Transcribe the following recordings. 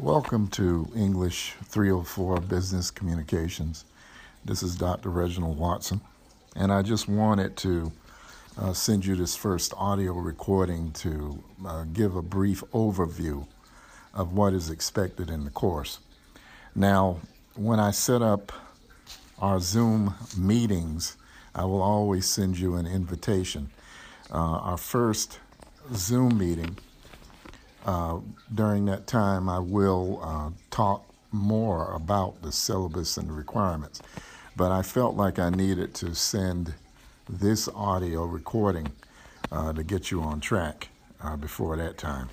Welcome to English 304 Business Communications. This is Dr. Reginald Watson, and I just wanted to uh, send you this first audio recording to uh, give a brief overview of what is expected in the course. Now, when I set up our Zoom meetings, I will always send you an invitation. Uh, our first Zoom meeting uh, during that time, I will uh, talk more about the syllabus and the requirements. But I felt like I needed to send this audio recording uh, to get you on track uh, before that time.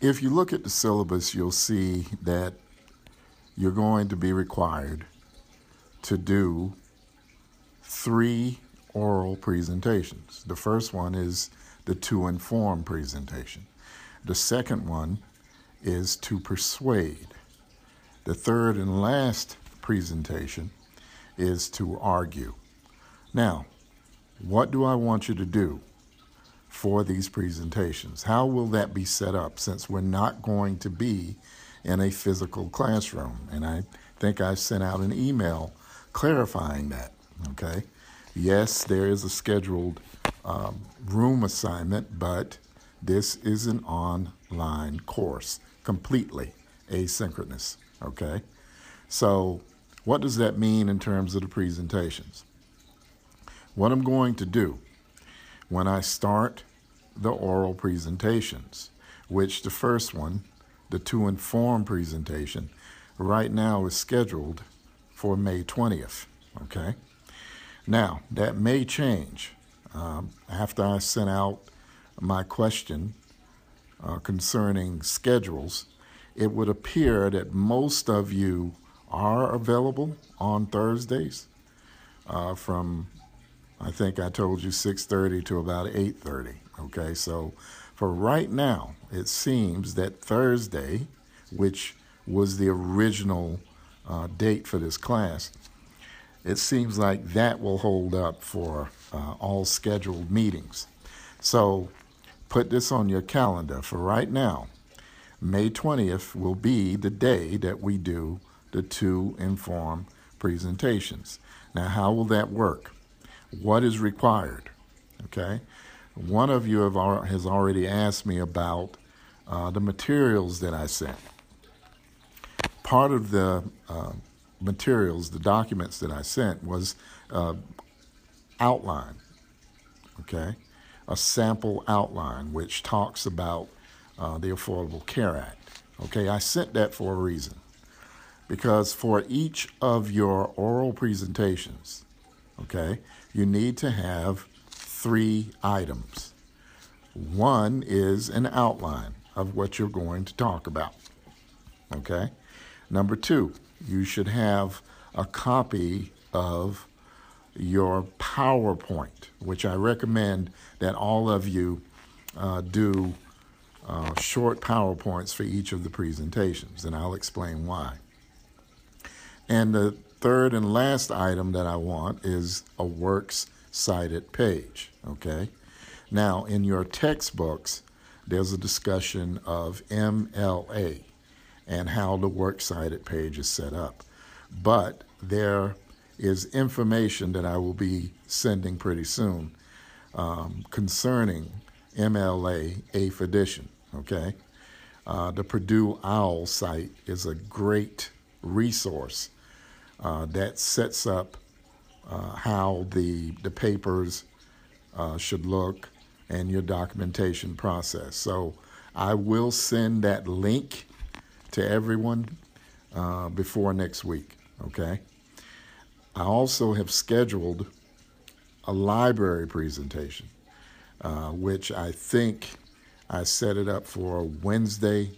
If you look at the syllabus, you'll see that you're going to be required to do three oral presentations. The first one is the to inform presentation. The second one is to persuade. The third and last presentation is to argue. Now, what do I want you to do for these presentations? How will that be set up since we're not going to be in a physical classroom? And I think I sent out an email clarifying that. Okay. Yes, there is a scheduled um, room assignment, but this is an online course, completely asynchronous. Okay? So, what does that mean in terms of the presentations? What I'm going to do when I start the oral presentations, which the first one, the to inform presentation, right now is scheduled for May 20th. Okay? Now, that may change um, after I sent out my question uh, concerning schedules, it would appear that most of you are available on Thursdays uh, from I think I told you 6:30 to about 8:30. Okay, so for right now, it seems that Thursday, which was the original uh, date for this class, it seems like that will hold up for uh, all scheduled meetings. So put this on your calendar for right now. May 20th will be the day that we do the to inform presentations. Now, how will that work? What is required? Okay. One of you have, has already asked me about uh, the materials that I sent. Part of the uh, materials, the documents that I sent, was uh, outline, okay? A sample outline which talks about uh, the Affordable Care Act. Okay, I sent that for a reason. Because for each of your oral presentations, okay, you need to have three items. One is an outline of what you're going to talk about. Okay? Number two, you should have a copy of your PowerPoint, which I recommend that all of you uh, do uh, short PowerPoints for each of the presentations, and I'll explain why. And the third and last item that I want is a works cited page, okay? Now, in your textbooks, there's a discussion of MLA and how the works cited page is set up. But there is information that I will be sending pretty soon um, concerning MLA 8th edition. Okay, uh, the Purdue OWL site is a great resource uh, that sets up uh, how the the papers uh, should look and your documentation process. So I will send that link to everyone uh, before next week. Okay. I also have scheduled a library presentation, uh, which I think I set it up for Wednesday.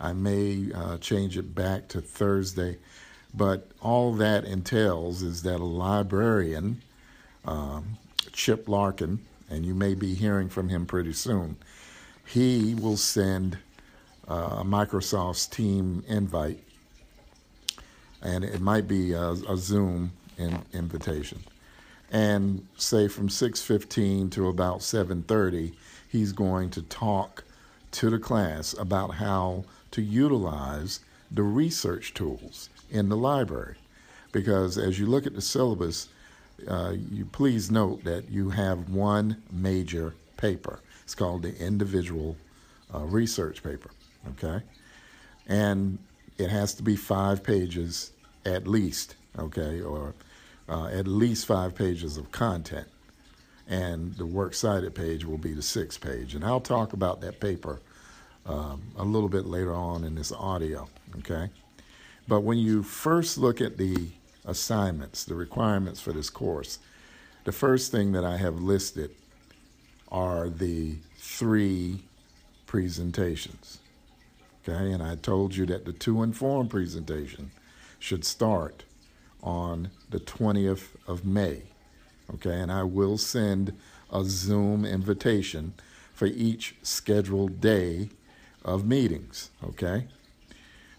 I may uh, change it back to Thursday. But all that entails is that a librarian, um, Chip Larkin, and you may be hearing from him pretty soon, he will send uh, a Microsoft Teams invite, and it might be a, a Zoom in, invitation. And say from 6:15 to about 7:30, he's going to talk to the class about how to utilize the research tools in the library. Because as you look at the syllabus, uh, you please note that you have one major paper. It's called the individual uh, research paper, okay? And it has to be five pages at least, okay, or uh, at least five pages of content. And the works cited page will be the sixth page. And I'll talk about that paper um, a little bit later on in this audio, okay? But when you first look at the assignments, the requirements for this course, the first thing that I have listed are the three presentations. Okay, and I told you that the to inform presentation should start on the 20th of May. Okay, and I will send a Zoom invitation for each scheduled day of meetings. Okay,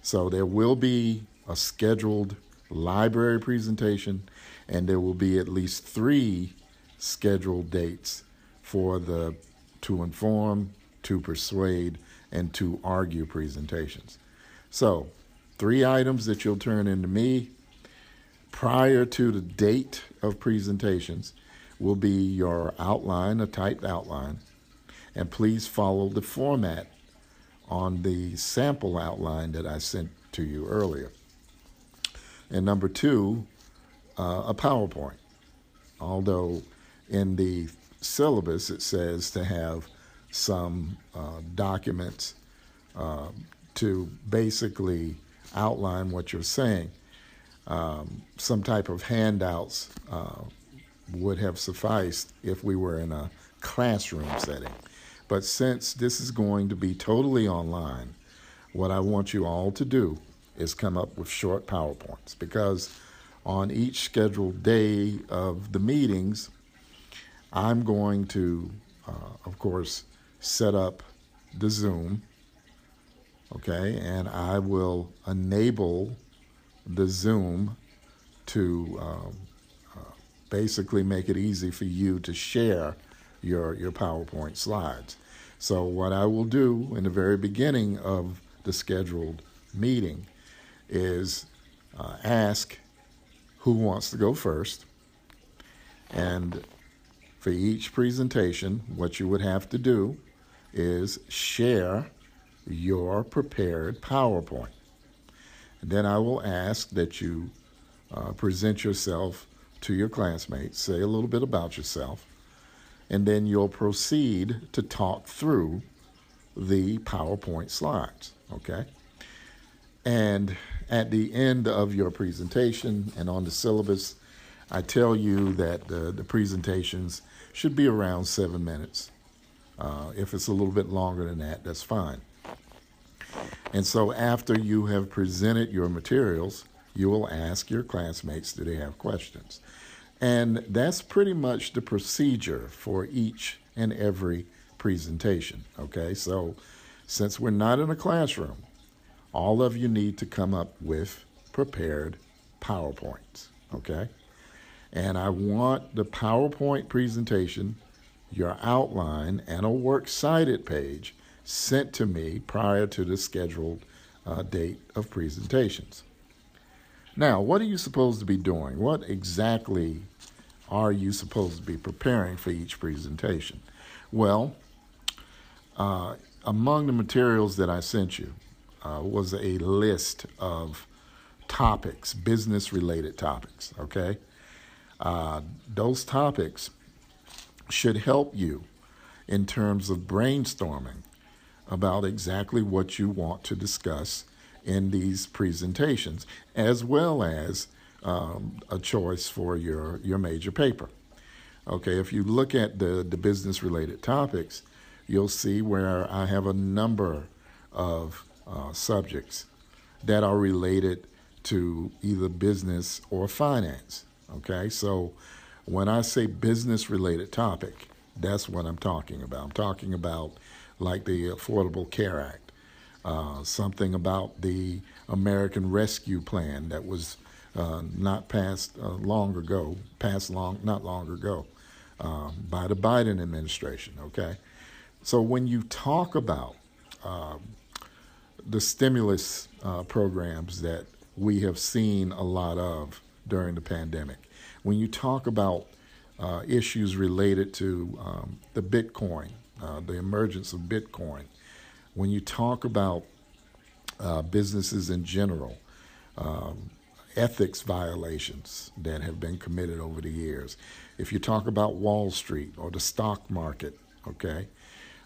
so there will be a scheduled library presentation, and there will be at least three scheduled dates for the to inform, to persuade, and to argue presentations. So, three items that you'll turn into me prior to the date of presentations will be your outline, a typed outline, and please follow the format on the sample outline that I sent to you earlier. And number two, uh, a PowerPoint. Although in the syllabus it says to have some uh, documents uh, to basically outline what you're saying. Um, some type of handouts uh, would have sufficed if we were in a classroom setting. But since this is going to be totally online, what I want you all to do is come up with short PowerPoints because on each scheduled day of the meetings, I'm going to, uh, of course, set up the Zoom, okay, and I will enable the Zoom to um, uh, basically make it easy for you to share your, your PowerPoint slides. So, what I will do in the very beginning of the scheduled meeting is uh, ask who wants to go first. And for each presentation, what you would have to do is share your prepared PowerPoint. Then I will ask that you uh, present yourself to your classmates, say a little bit about yourself, and then you'll proceed to talk through the PowerPoint slides, okay? And at the end of your presentation and on the syllabus, I tell you that the, the presentations should be around seven minutes. Uh, if it's a little bit longer than that, that's fine. And so after you have presented your materials, you will ask your classmates do they have questions. And that's pretty much the procedure for each and every presentation. Okay, so since we're not in a classroom, all of you need to come up with prepared PowerPoints, okay? And I want the PowerPoint presentation, your outline, and a works cited page sent to me prior to the scheduled uh, date of presentations. Now, what are you supposed to be doing? What exactly are you supposed to be preparing for each presentation? Well, uh, among the materials that I sent you, uh, was a list of topics, business related topics, okay? Uh, those topics should help you in terms of brainstorming about exactly what you want to discuss in these presentations, as well as um, a choice for your, your major paper. Okay, if you look at the, the business related topics, you'll see where I have a number of uh, subjects that are related to either business or finance. Okay, so when I say business related topic, that's what I'm talking about. I'm talking about like the Affordable Care Act, uh, something about the American Rescue Plan that was uh, not passed uh, long ago, passed long not long ago um, by the Biden administration. Okay, so when you talk about um, the stimulus uh, programs that we have seen a lot of during the pandemic. When you talk about uh, issues related to um, the Bitcoin, uh, the emergence of Bitcoin, when you talk about uh, businesses in general, um, ethics violations that have been committed over the years. If you talk about Wall Street or the stock market, okay,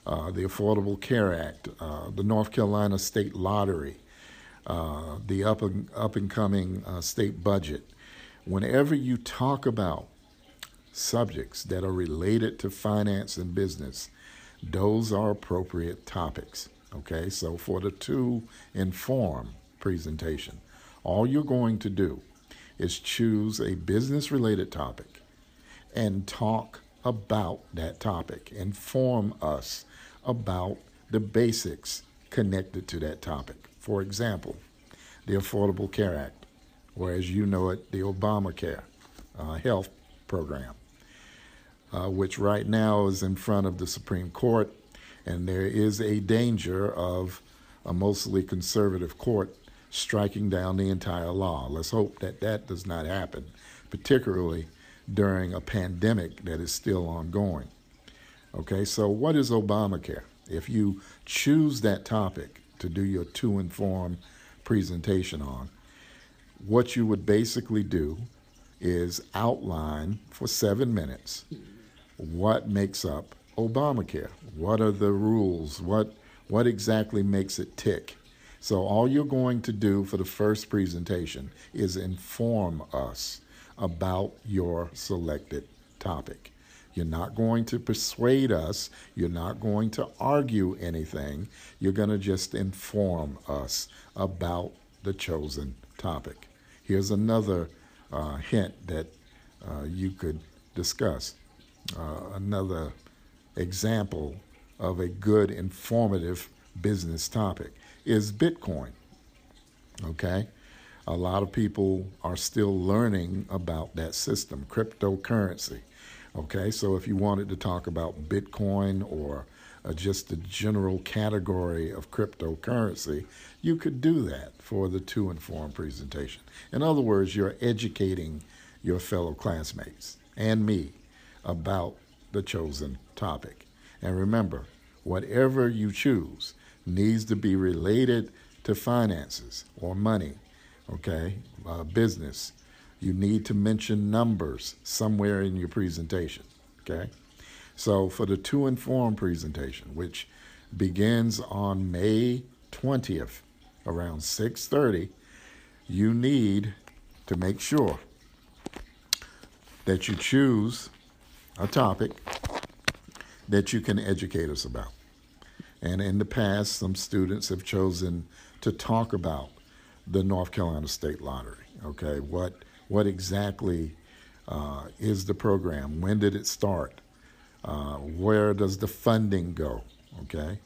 uh, the Affordable Care Act, uh, the North Carolina State Lottery, uh, the up and, up and coming uh, state budget, whenever you talk about subjects that are related to finance and business, those are appropriate topics. Okay, so for the to inform presentation, all you're going to do is choose a business related topic and talk about that topic. Inform us about the basics connected to that topic. For example, the Affordable Care Act, or as you know it, the Obamacare uh, health program, uh, which right now is in front of the Supreme Court, and there is a danger of a mostly conservative court striking down the entire law. Let's hope that that does not happen, particularly during a pandemic that is still ongoing. Okay, so what is Obamacare? If you choose that topic to do your to inform presentation on, what you would basically do is outline for seven minutes what makes up Obamacare. What are the rules? What what exactly makes it tick? So all you're going to do for the first presentation is inform us about your selected topic. You're not going to persuade us. You're not going to argue anything. You're going to just inform us about the chosen topic. Here's another uh, hint that uh, you could discuss. Uh, another example of a good informative business topic is Bitcoin. Okay? A lot of people are still learning about that system, cryptocurrency. Okay, so if you wanted to talk about Bitcoin or uh, just the general category of cryptocurrency, you could do that for the to inform presentation. In other words, you're educating your fellow classmates and me about the chosen topic. And remember, whatever you choose needs to be related to finances or money, okay, uh, business, you need to mention numbers somewhere in your presentation. Okay? So for the to inform presentation, which begins on May 20th around 6:30, you need to make sure that you choose a topic that you can educate us about. And in the past, some students have chosen to talk about the North Carolina State Lottery. Okay, what what exactly uh, is the program? When did it start? Uh, where does the funding go? Okay.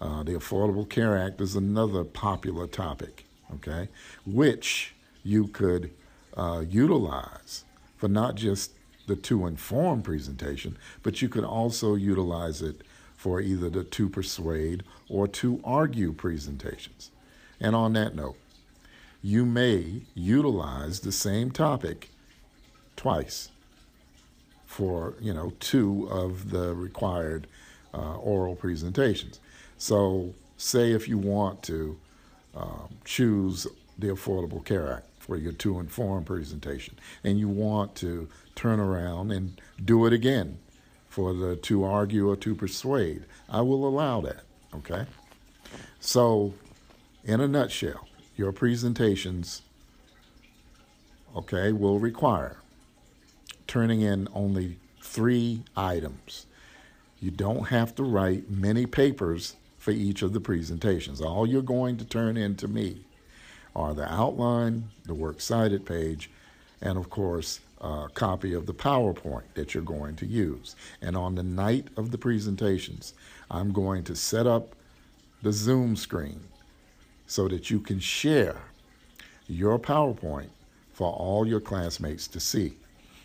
Uh, the Affordable Care Act is another popular topic, okay, which you could uh, utilize for not just the to inform presentation, but you could also utilize it for either the to persuade or to argue presentations. And on that note, you may utilize the same topic twice for you know two of the required uh, oral presentations. So, say if you want to um, choose the Affordable Care Act for your to inform presentation, and you want to turn around and do it again for the to argue or to persuade, I will allow that. Okay. So, in a nutshell, your presentations, okay, will require turning in only three items. You don't have to write many papers for each of the presentations. All you're going to turn in to me are the outline, the works cited page, and of course, a copy of the PowerPoint that you're going to use. And on the night of the presentations, I'm going to set up the Zoom screen so that you can share your PowerPoint for all your classmates to see.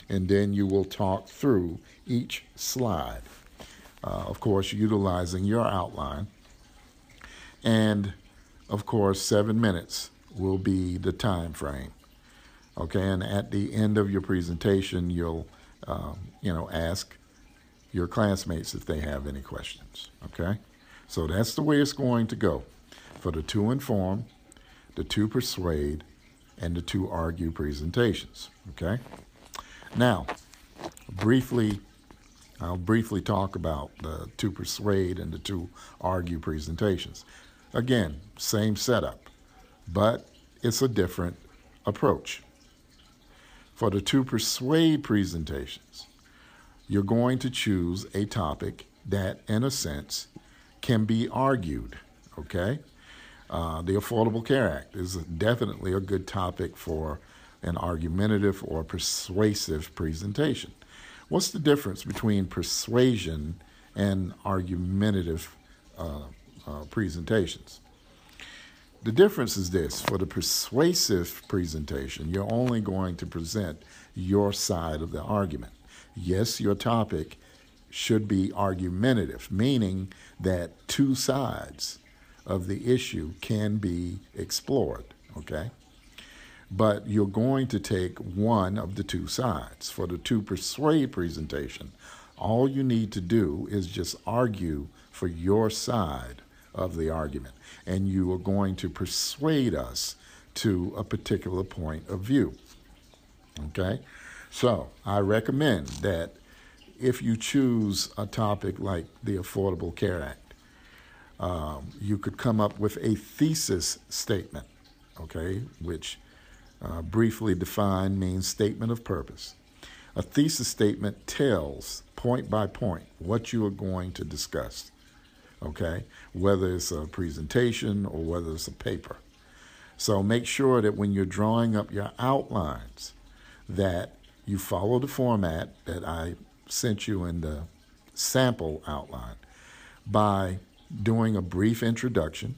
And then you will talk through each slide. Uh, of course, utilizing your outline. And of course, seven minutes will be the time frame. Okay, and at the end of your presentation, you'll, um, you know, ask your classmates if they have any questions. Okay, so that's the way it's going to go for the to inform, the to persuade, and the to argue presentations. Okay, now briefly, I'll briefly talk about the to persuade and the to argue presentations. Again, same setup, but it's a different approach. For the to persuade presentations, you're going to choose a topic that, in a sense, can be argued. Okay? Uh, the Affordable Care Act is definitely a good topic for an argumentative or persuasive presentation. What's the difference between persuasion and argumentative uh, uh, presentations. The difference is this for the persuasive presentation, you're only going to present your side of the argument. Yes, your topic should be argumentative, meaning that two sides of the issue can be explored, okay? But you're going to take one of the two sides. For the to persuade presentation, all you need to do is just argue for your side of the argument. And you are going to persuade us to a particular point of view. Okay? So I recommend that if you choose a topic like the Affordable Care Act, um, you could come up with a thesis statement, okay, which uh, briefly defined means statement of purpose. A thesis statement tells point by point what you are going to discuss okay? Whether it's a presentation or whether it's a paper. So make sure that when you're drawing up your outlines that you follow the format that I sent you in the sample outline by doing a brief introduction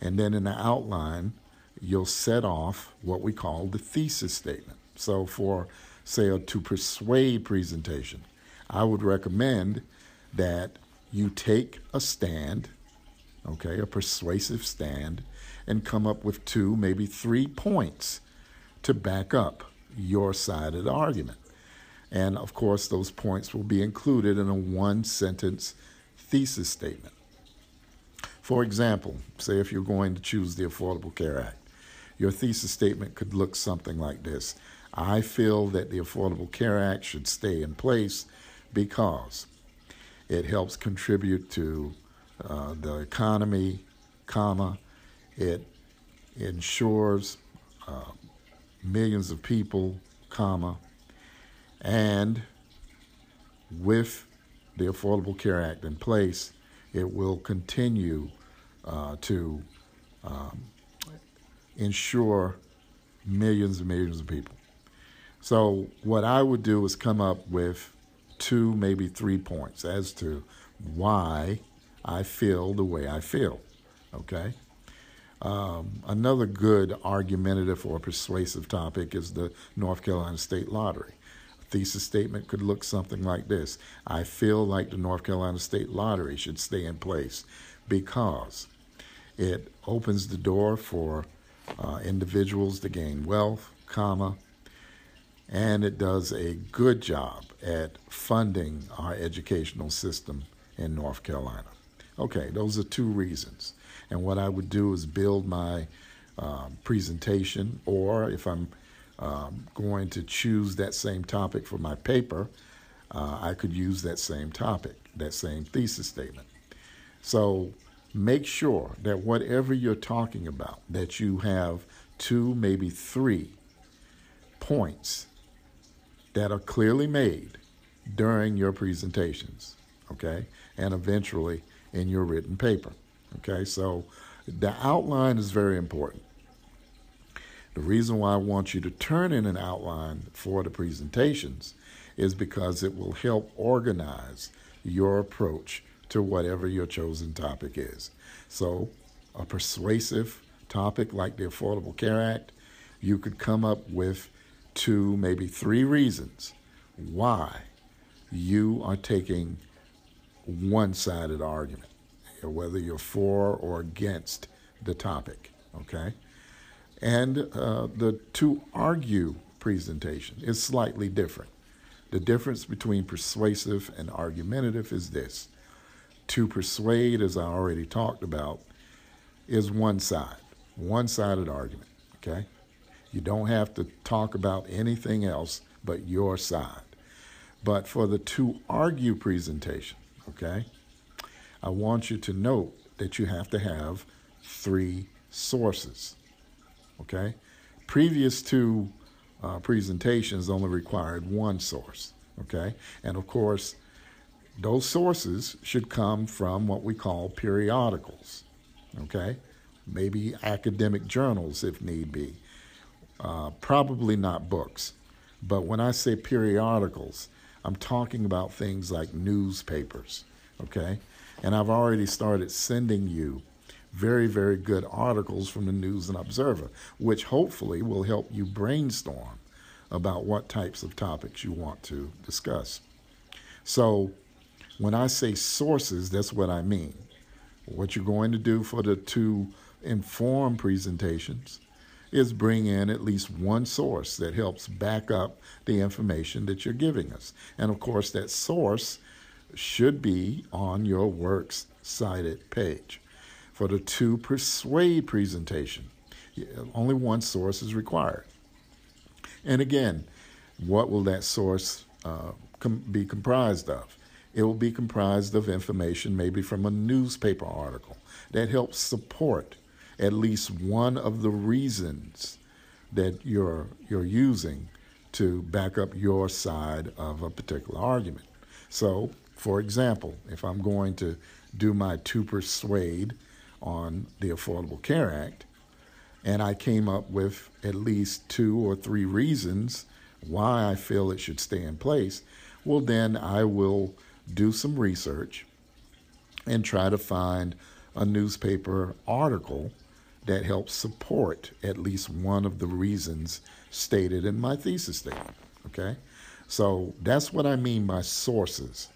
and then in the outline you'll set off what we call the thesis statement. So for say a to persuade presentation, I would recommend that you take a stand, okay, a persuasive stand, and come up with two, maybe three points to back up your side of the argument. And of course, those points will be included in a one sentence thesis statement. For example, say if you're going to choose the Affordable Care Act, your thesis statement could look something like this I feel that the Affordable Care Act should stay in place because it helps contribute to uh, the economy, comma. It ensures uh, millions of people, comma. And with the Affordable Care Act in place, it will continue uh, to um, ensure millions and millions of people. So, what I would do is come up with two, maybe three points as to why I feel the way I feel. Okay? Um, another good argumentative or persuasive topic is the North Carolina State Lottery. A thesis statement could look something like this I feel like the North Carolina State Lottery should stay in place because it opens the door for uh, individuals to gain wealth, comma, and it does a good job at funding our educational system in North Carolina. Okay, those are two reasons. And what I would do is build my um, presentation, or if I'm um, going to choose that same topic for my paper, uh, I could use that same topic, that same thesis statement. So make sure that whatever you're talking about, that you have two, maybe three points that are clearly made during your presentations, okay, and eventually in your written paper, okay. So the outline is very important. The reason why I want you to turn in an outline for the presentations is because it will help organize your approach to whatever your chosen topic is. So, a persuasive topic like the Affordable Care Act, you could come up with two, maybe three reasons why you are taking one sided argument. whether you're for or against the topic. Okay? And uh, the to argue presentation is slightly different. The difference between persuasive and argumentative is this to persuade, as I already talked about, is one side, one sided argument. Okay? You don't have to talk about anything else but your side. But for the to argue presentation, okay, I want you to note that you have to have three sources. Okay? Previous two uh, presentations only required one source. Okay? And of course, those sources should come from what we call periodicals. Okay? Maybe academic journals if need be. Uh, probably not books. But when I say periodicals, I'm talking about things like newspapers. Okay? And I've already started sending you very, very good articles from the News and Observer, which hopefully will help you brainstorm about what types of topics you want to discuss. So, when I say sources, that's what I mean. What you're going to do for the to inform presentations is bring in at least one source that helps back up the information that you're giving us. And of course, that source should be on your works cited page. For the to persuade presentation, only one source is required. And again, what will that source uh, com- be comprised of? It will be comprised of information maybe from a newspaper article that helps support at least one of the reasons that you're you're using to back up your side of a particular argument. So, for example, if I'm going to do my to persuade on the Affordable Care Act, and I came up with at least two or three reasons why I feel it should stay in place, well, then I will do some research and try to find a newspaper article that helps support at least one of the reasons stated in my thesis statement. Okay? So that's what I mean by sources.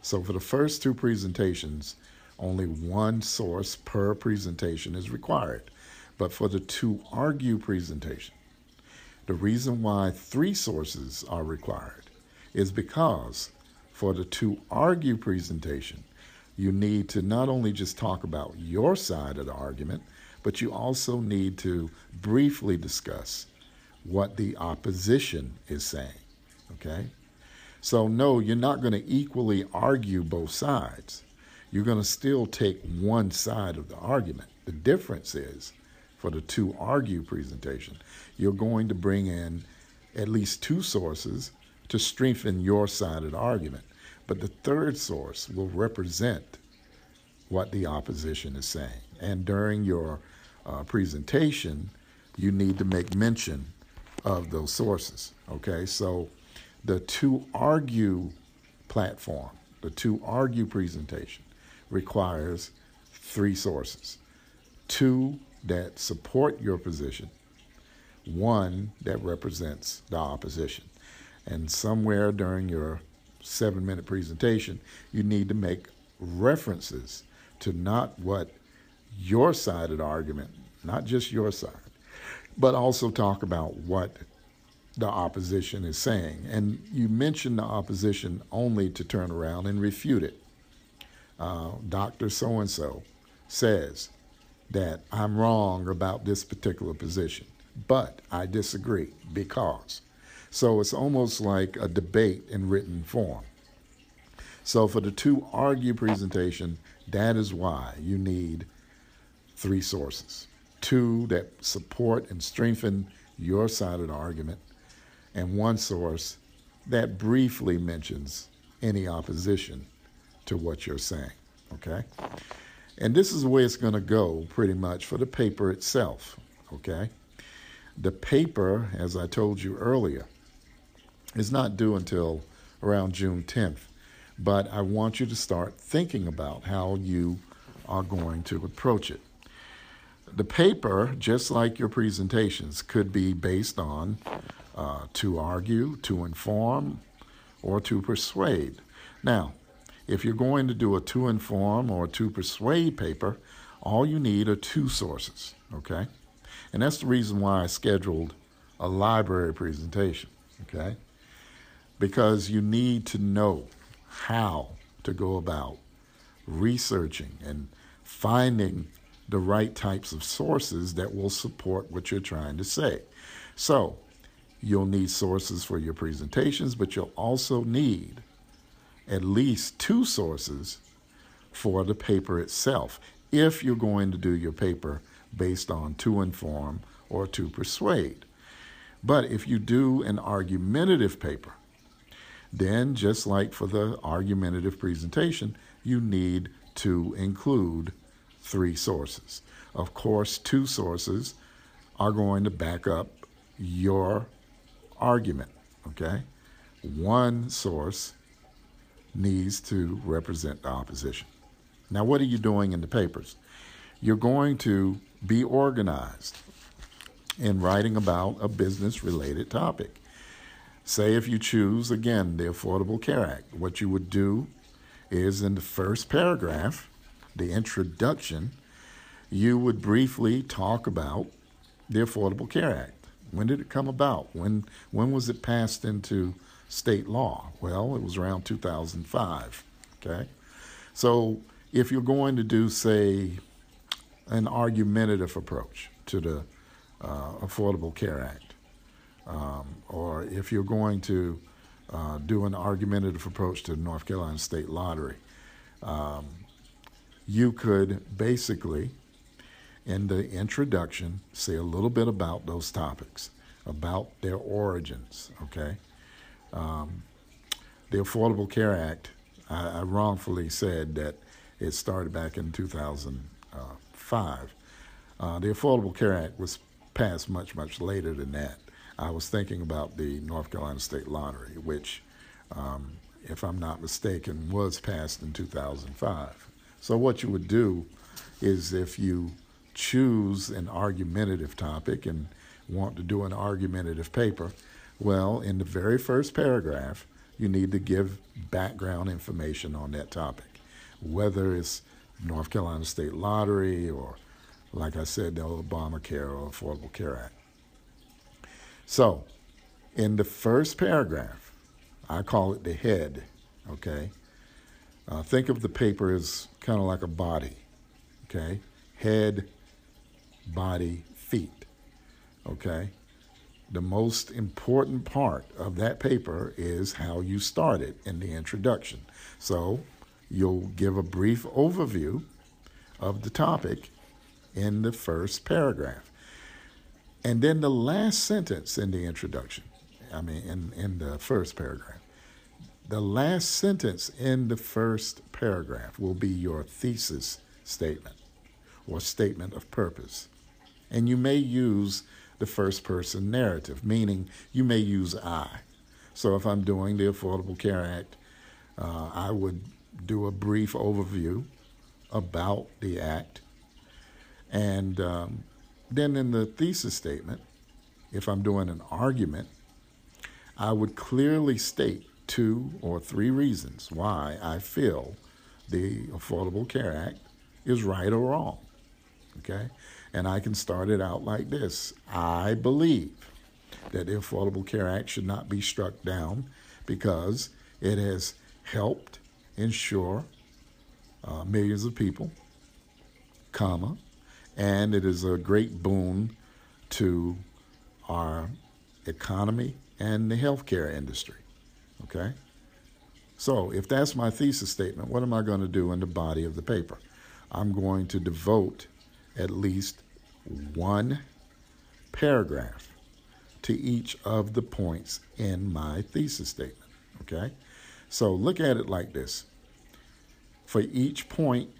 So for the first two presentations, only one source per presentation is required. But for the to argue presentation, the reason why three sources are required is because for the to argue presentation, you need to not only just talk about your side of the argument, but you also need to briefly discuss what the opposition is saying. Okay? So, no, you're not going to equally argue both sides. You're going to still take one side of the argument. The difference is for the to argue presentation, you're going to bring in at least two sources to strengthen your side of the argument. But the third source will represent what the opposition is saying. And during your uh, presentation, you need to make mention of those sources. Okay, so the to argue platform, the to argue presentation requires three sources two that support your position, one that represents the opposition. And somewhere during your seven minute presentation, you need to make references to not what your side of the argument, not just your side, but also talk about what the opposition is saying. And you mention the opposition only to turn around and refute it. Uh, Dr. So and so says that I'm wrong about this particular position, but I disagree because. So it's almost like a debate in written form. So for the to argue presentation, that is why you need three sources two that support and strengthen your side of the argument, and one source that briefly mentions any opposition to what you're saying. Okay? And this is the way it's going to go pretty much for the paper itself. Okay? The paper, as I told you earlier, is not due until around June 10th. But I want you to start thinking about how you are going to approach it. The paper, just like your presentations, could be based on uh, to argue, to inform, or to persuade. Now, if you're going to do a to inform or to persuade paper, all you need are two sources, okay? And that's the reason why I scheduled a library presentation, okay? Because you need to know how to go about researching and finding the right types of sources that will support what you're trying to say. So, you'll need sources for your presentations, but you'll also need at least two sources for the paper itself if you're going to do your paper based on to inform or to persuade. But if you do an argumentative paper, then just like for the argumentative presentation, you need to include three sources. Of course, two sources are going to back up your argument, okay? One source needs to represent the opposition. Now, what are you doing in the papers? You're going to be organized in writing about a business related topic. Say, if you choose, again, the Affordable Care Act, what you would do is in the first paragraph, the introduction, you would briefly talk about the Affordable Care Act. When did it come about? When, when was it passed into state law? Well, it was around 2005. Okay? So if you're going to do, say, an argumentative approach to the uh, Affordable Care Act, um, or if you're going to uh, do an argumentative approach to the North Carolina State Lottery, um, you could basically, in the introduction, say a little bit about those topics, about their origins, okay? Um, the Affordable Care Act, I, I, wrongfully said that it started back in 2005. Uh, the Affordable Care Act was passed much, much later than that. I was thinking about the North Carolina State Lottery, which, um, if I'm not mistaken, was passed in 2005. So, what you would do is if you choose an argumentative topic and want to do an argumentative paper, well, in the very first paragraph, you need to give background information on that topic, whether it's North Carolina State Lottery or, like I said, the Obamacare or Affordable Care Act. So, in the first paragraph, I call it the head, okay? Uh, think of the paper as kind of like a body, okay? Head, body, feet, okay? The most important part of that paper is how you start it in the introduction. So, you'll give a brief overview of the topic in the first paragraph. And then the last sentence in the introduction, I mean, in, in the first paragraph, the last sentence in the first paragraph will be your thesis statement or statement of purpose. And you may use the first person narrative, meaning you may use I. So if I'm doing the Affordable Care Act, uh, I would do a brief overview about the act and um, then in the thesis statement, if I'm doing an argument, I would clearly state two or three reasons why I feel the Affordable Care Act is right or wrong. Okay? And I can start it out like this I believe that the Affordable Care Act should not be struck down because it has helped insure uh, millions of people, comma, and it is a great boon to our economy and the healthcare industry. Okay? So, if that's my thesis statement, what am I going to do in the body of the paper? I'm going to devote at least one paragraph to each of the points in my thesis statement. Okay? So, look at it like this. For each point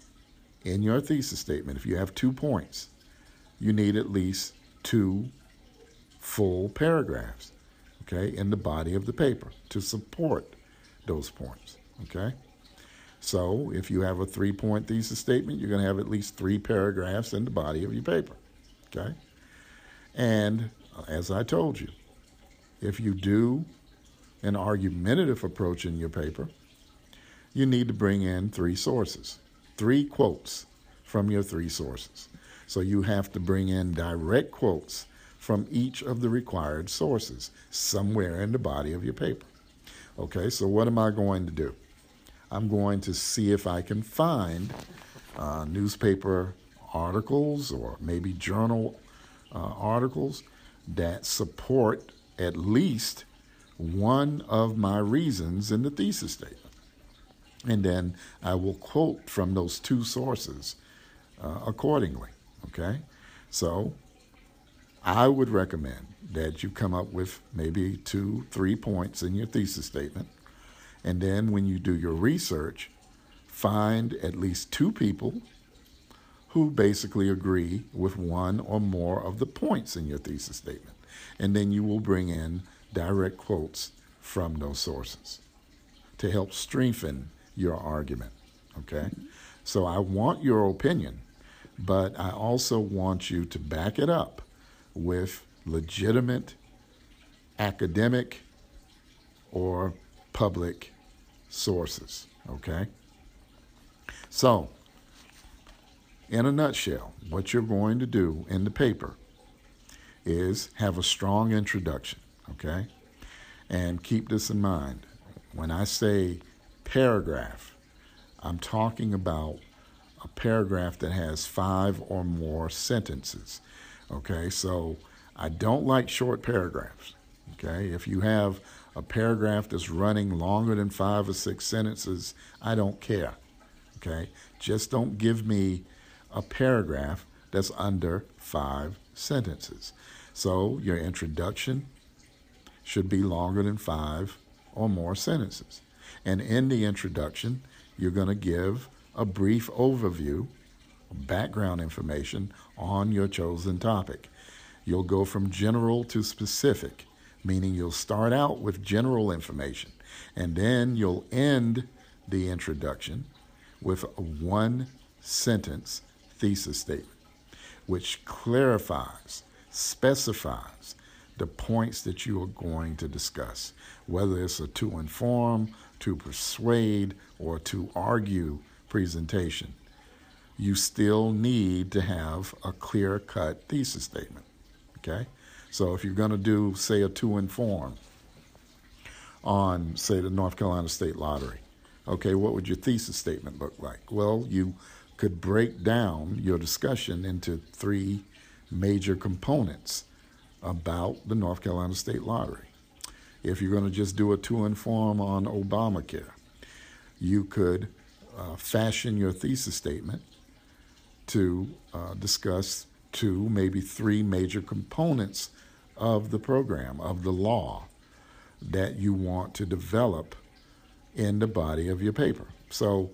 in your thesis statement, if you have two points, you need at least two full paragraphs, okay, in the body of the paper to support those points, okay? So if you have a three point thesis statement, you're going to have at least three paragraphs in the body of your paper, okay? And uh, as I told you, if you do an argumentative approach in your paper, you need to bring in three sources, three quotes from your three sources. So you have to bring in direct quotes from each of the required sources somewhere in the body of your paper. Okay, so what am I going to do? I'm going to see if I can find uh, newspaper articles or maybe journal uh, articles that support at least one of my reasons in the thesis statement. And then I will quote from those two sources uh, accordingly. Okay? So I would recommend that you come up with maybe two, three points in your thesis statement. And then when you do your research, find at least two people who basically agree with one or more of the points in your thesis statement. And then you will bring in direct quotes from those sources to help strengthen your argument. Okay? So I want your opinion, but I also want you to back it up with legitimate academic or public sources. Okay? So, in a nutshell, what you're going to do in the paper is have a strong introduction. Okay? And keep this in mind. When I say paragraph, I'm talking about a paragraph that has five or more sentences. Okay, so I don't like short paragraphs. Okay, if you have a paragraph that's running longer than five or six sentences, I don't care. Okay, just don't give me a paragraph that's under five sentences. So your introduction should be longer than five or more sentences. And in the introduction, you're going to give a brief overview, background information on your chosen topic. You'll go from general to specific, meaning you'll start out with general information and then you'll end the introduction with a one sentence thesis statement, which clarifies, specifies the points that you are going to discuss, whether it's a to inform, to persuade, or to argue presentation. You still need to have a clear cut thesis statement. Okay? So if you're going to do, say, a to inform on, say, the North Carolina State Lottery, okay, what would your thesis statement look like? Well, you could break down your discussion into three major components about the North Carolina State Lottery. If you're going to just do a to inform on Obamacare, you could uh, fashion your thesis statement to uh, discuss two, maybe three major components of the program, of the law that you want to develop in the body of your paper. So,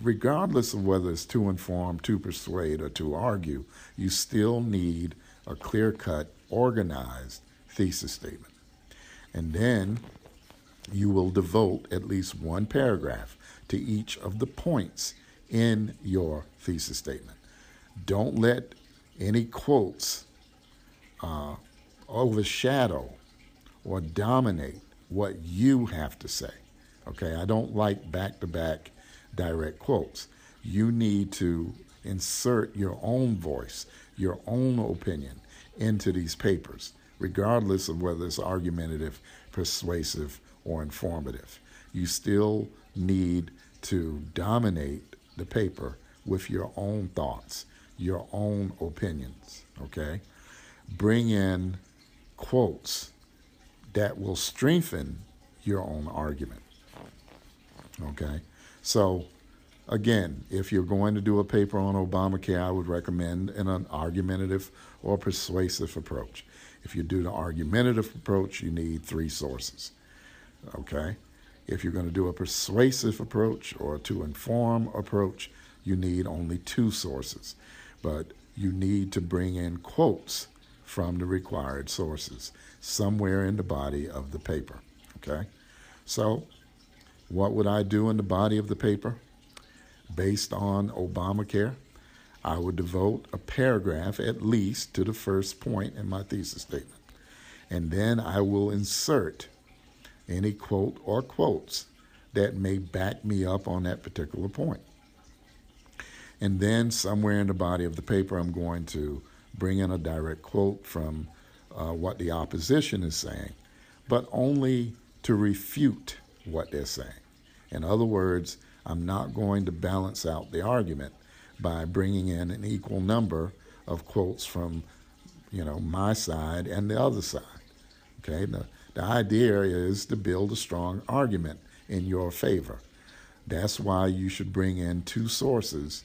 regardless of whether it's to inform, to persuade, or to argue, you still need a clear cut, organized thesis statement. And then you will devote at least one paragraph to each of the points in your thesis statement. Don't let any quotes uh, overshadow or dominate what you have to say. Okay, I don't like back to back direct quotes. You need to insert your own voice, your own opinion into these papers, regardless of whether it's argumentative, persuasive, or informative. You still need to dominate the paper with your own thoughts, your own opinions, okay? Bring in quotes that will strengthen your own argument, okay? So, again, if you're going to do a paper on Obamacare, I would recommend an argumentative or persuasive approach. If you do the argumentative approach, you need three sources. Okay? If you're going to do a persuasive approach or a to inform approach, you need only two sources. But you need to bring in quotes from the required sources somewhere in the body of the paper. Okay? So, what would I do in the body of the paper? Based on Obamacare, I would devote a paragraph at least to the first point in my thesis statement. And then I will insert any quote or quotes that may back me up on that particular point. And then somewhere in the body of the paper, I'm going to bring in a direct quote from uh, what the opposition is saying, but only to refute what they're saying. In other words, I'm not going to balance out the argument by bringing in an equal number of quotes from, you know, my side and the other side. Okay, the, the idea is to build a strong argument in your favor. That's why you should bring in two sources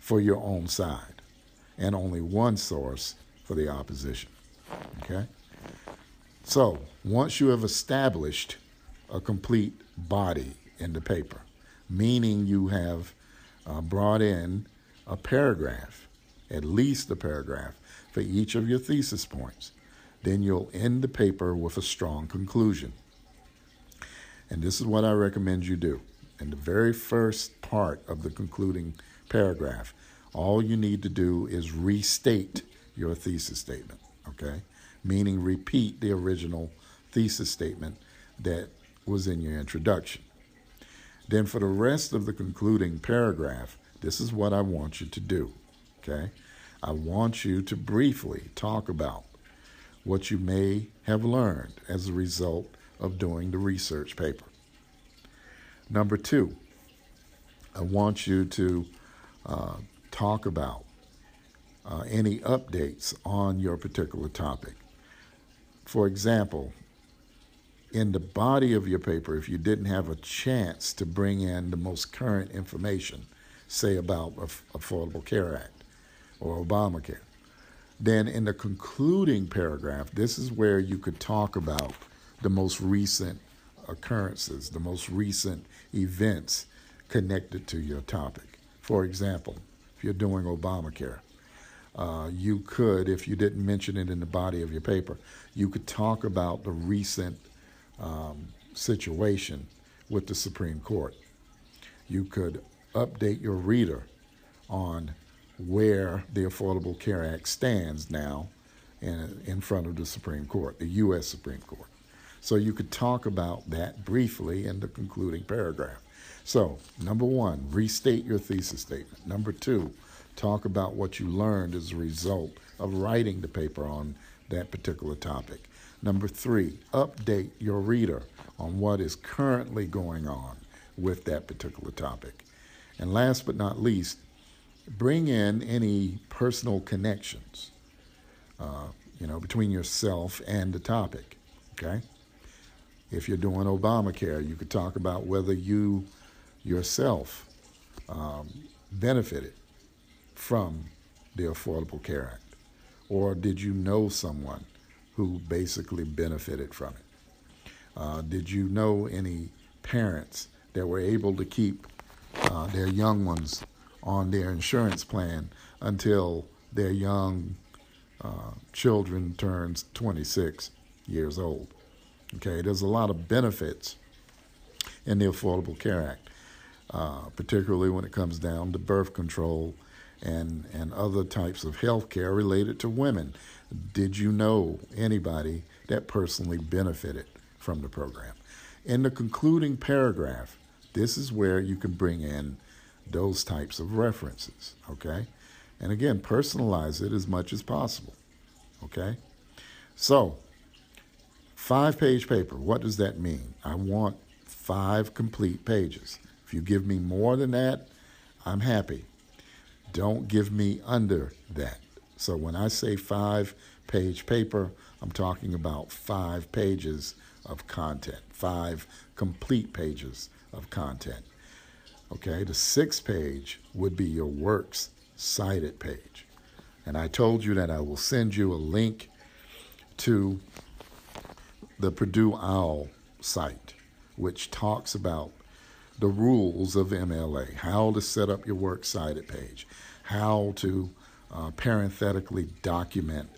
for your own side and only one source for the opposition. Okay? So, once you have established a complete body in the paper, meaning you have uh, brought in a paragraph, at least a paragraph, for each of your thesis points, then you'll end the paper with a strong conclusion. And this is what I recommend you do. In the very first part of the concluding paragraph, all you need to do is restate your thesis statement, okay? Meaning repeat the original thesis statement that was in your introduction. Then, for the rest of the concluding paragraph, this is what I want you to do, okay? I want you to briefly talk about what you may have learned as a result of doing the research paper. Number two, I want you to uh, talk about uh, any updates on your particular topic. For example, in the body of your paper, if you didn't have a chance to bring in the most current information, say about Affordable Care Act or Obamacare, then in the concluding paragraph, this is where you could talk about the most recent occurrences, the most recent events connected to your topic. For example, if you're doing Obamacare, uh, you could, if you didn't mention it in the body of your paper, you could talk about the recent um, situation with the Supreme Court. You could update your reader on where the Affordable Care Act stands now in, in front of the Supreme Court, the U.S. Supreme Court. So you could talk about that briefly in the concluding paragraph. So, number one, restate your thesis statement. Number two, talk about what you learned as a result of writing the paper on that particular topic. Number three, update your reader on what is currently going on with that particular topic. And last but not least, bring in any personal connections, uh, you know, between yourself and the topic. Okay. If you're doing Obamacare, you could talk about whether you yourself um, benefited from the Affordable Care Act, or did you know someone who basically benefited from it? Uh, did you know any parents that were able to keep uh, their young ones on their insurance plan until their young uh, children turns 26 years old. Okay, there's a lot of benefits in the Affordable Care Act, uh, particularly when it comes down to birth control and and other types of health care related to women. Did you know anybody that personally benefited from the program? In the concluding paragraph, this is where you can bring in those types of references, okay? And again, personalize it as much as possible, okay? So, five page paper, what does that mean? I want five complete pages. If you give me more than that, I'm happy. Don't give me under that. So when I say five page paper, I'm talking about five pages of content, five complete pages of content. Okay, the sixth page would be your works cited page. And I told you that I will send you a link to the Purdue OWL site, which talks about the rules of MLA, how to set up your works cited page, how to uh, parenthetically document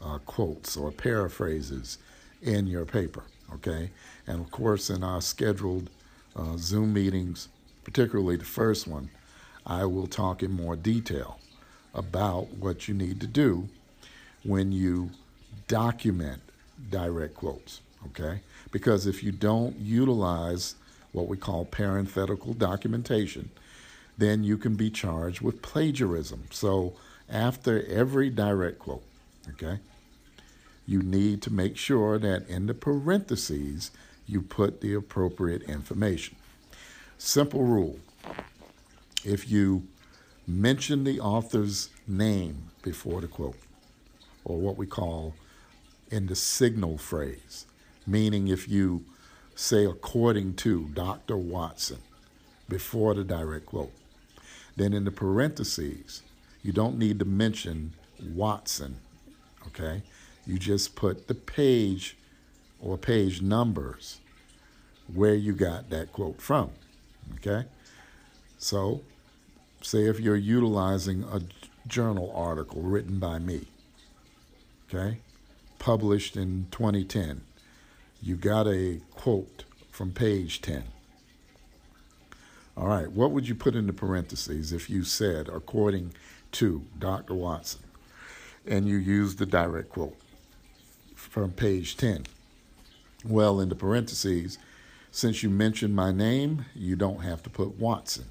uh, quotes or paraphrases in your paper, okay? And of course, in our scheduled uh, Zoom meetings, particularly the first one, I will talk in more detail about what you need to do when you document direct quotes, okay? Because if you don't utilize what we call parenthetical documentation, then you can be charged with plagiarism. So after every direct quote, okay, you need to make sure that in the parentheses you put the appropriate information. Simple rule if you mention the author's name before the quote, or what we call in the signal phrase, meaning if you say according to Dr. Watson before the direct quote, then in the parentheses, you don't need to mention Watson, okay? You just put the page or page numbers where you got that quote from, okay? So, say if you're utilizing a journal article written by me, okay, published in 2010, you got a quote from page 10. All right, what would you put in the parentheses if you said, according to Dr. Watson, and you used the direct quote from page 10? Well, in the parentheses, since you mentioned my name, you don't have to put Watson.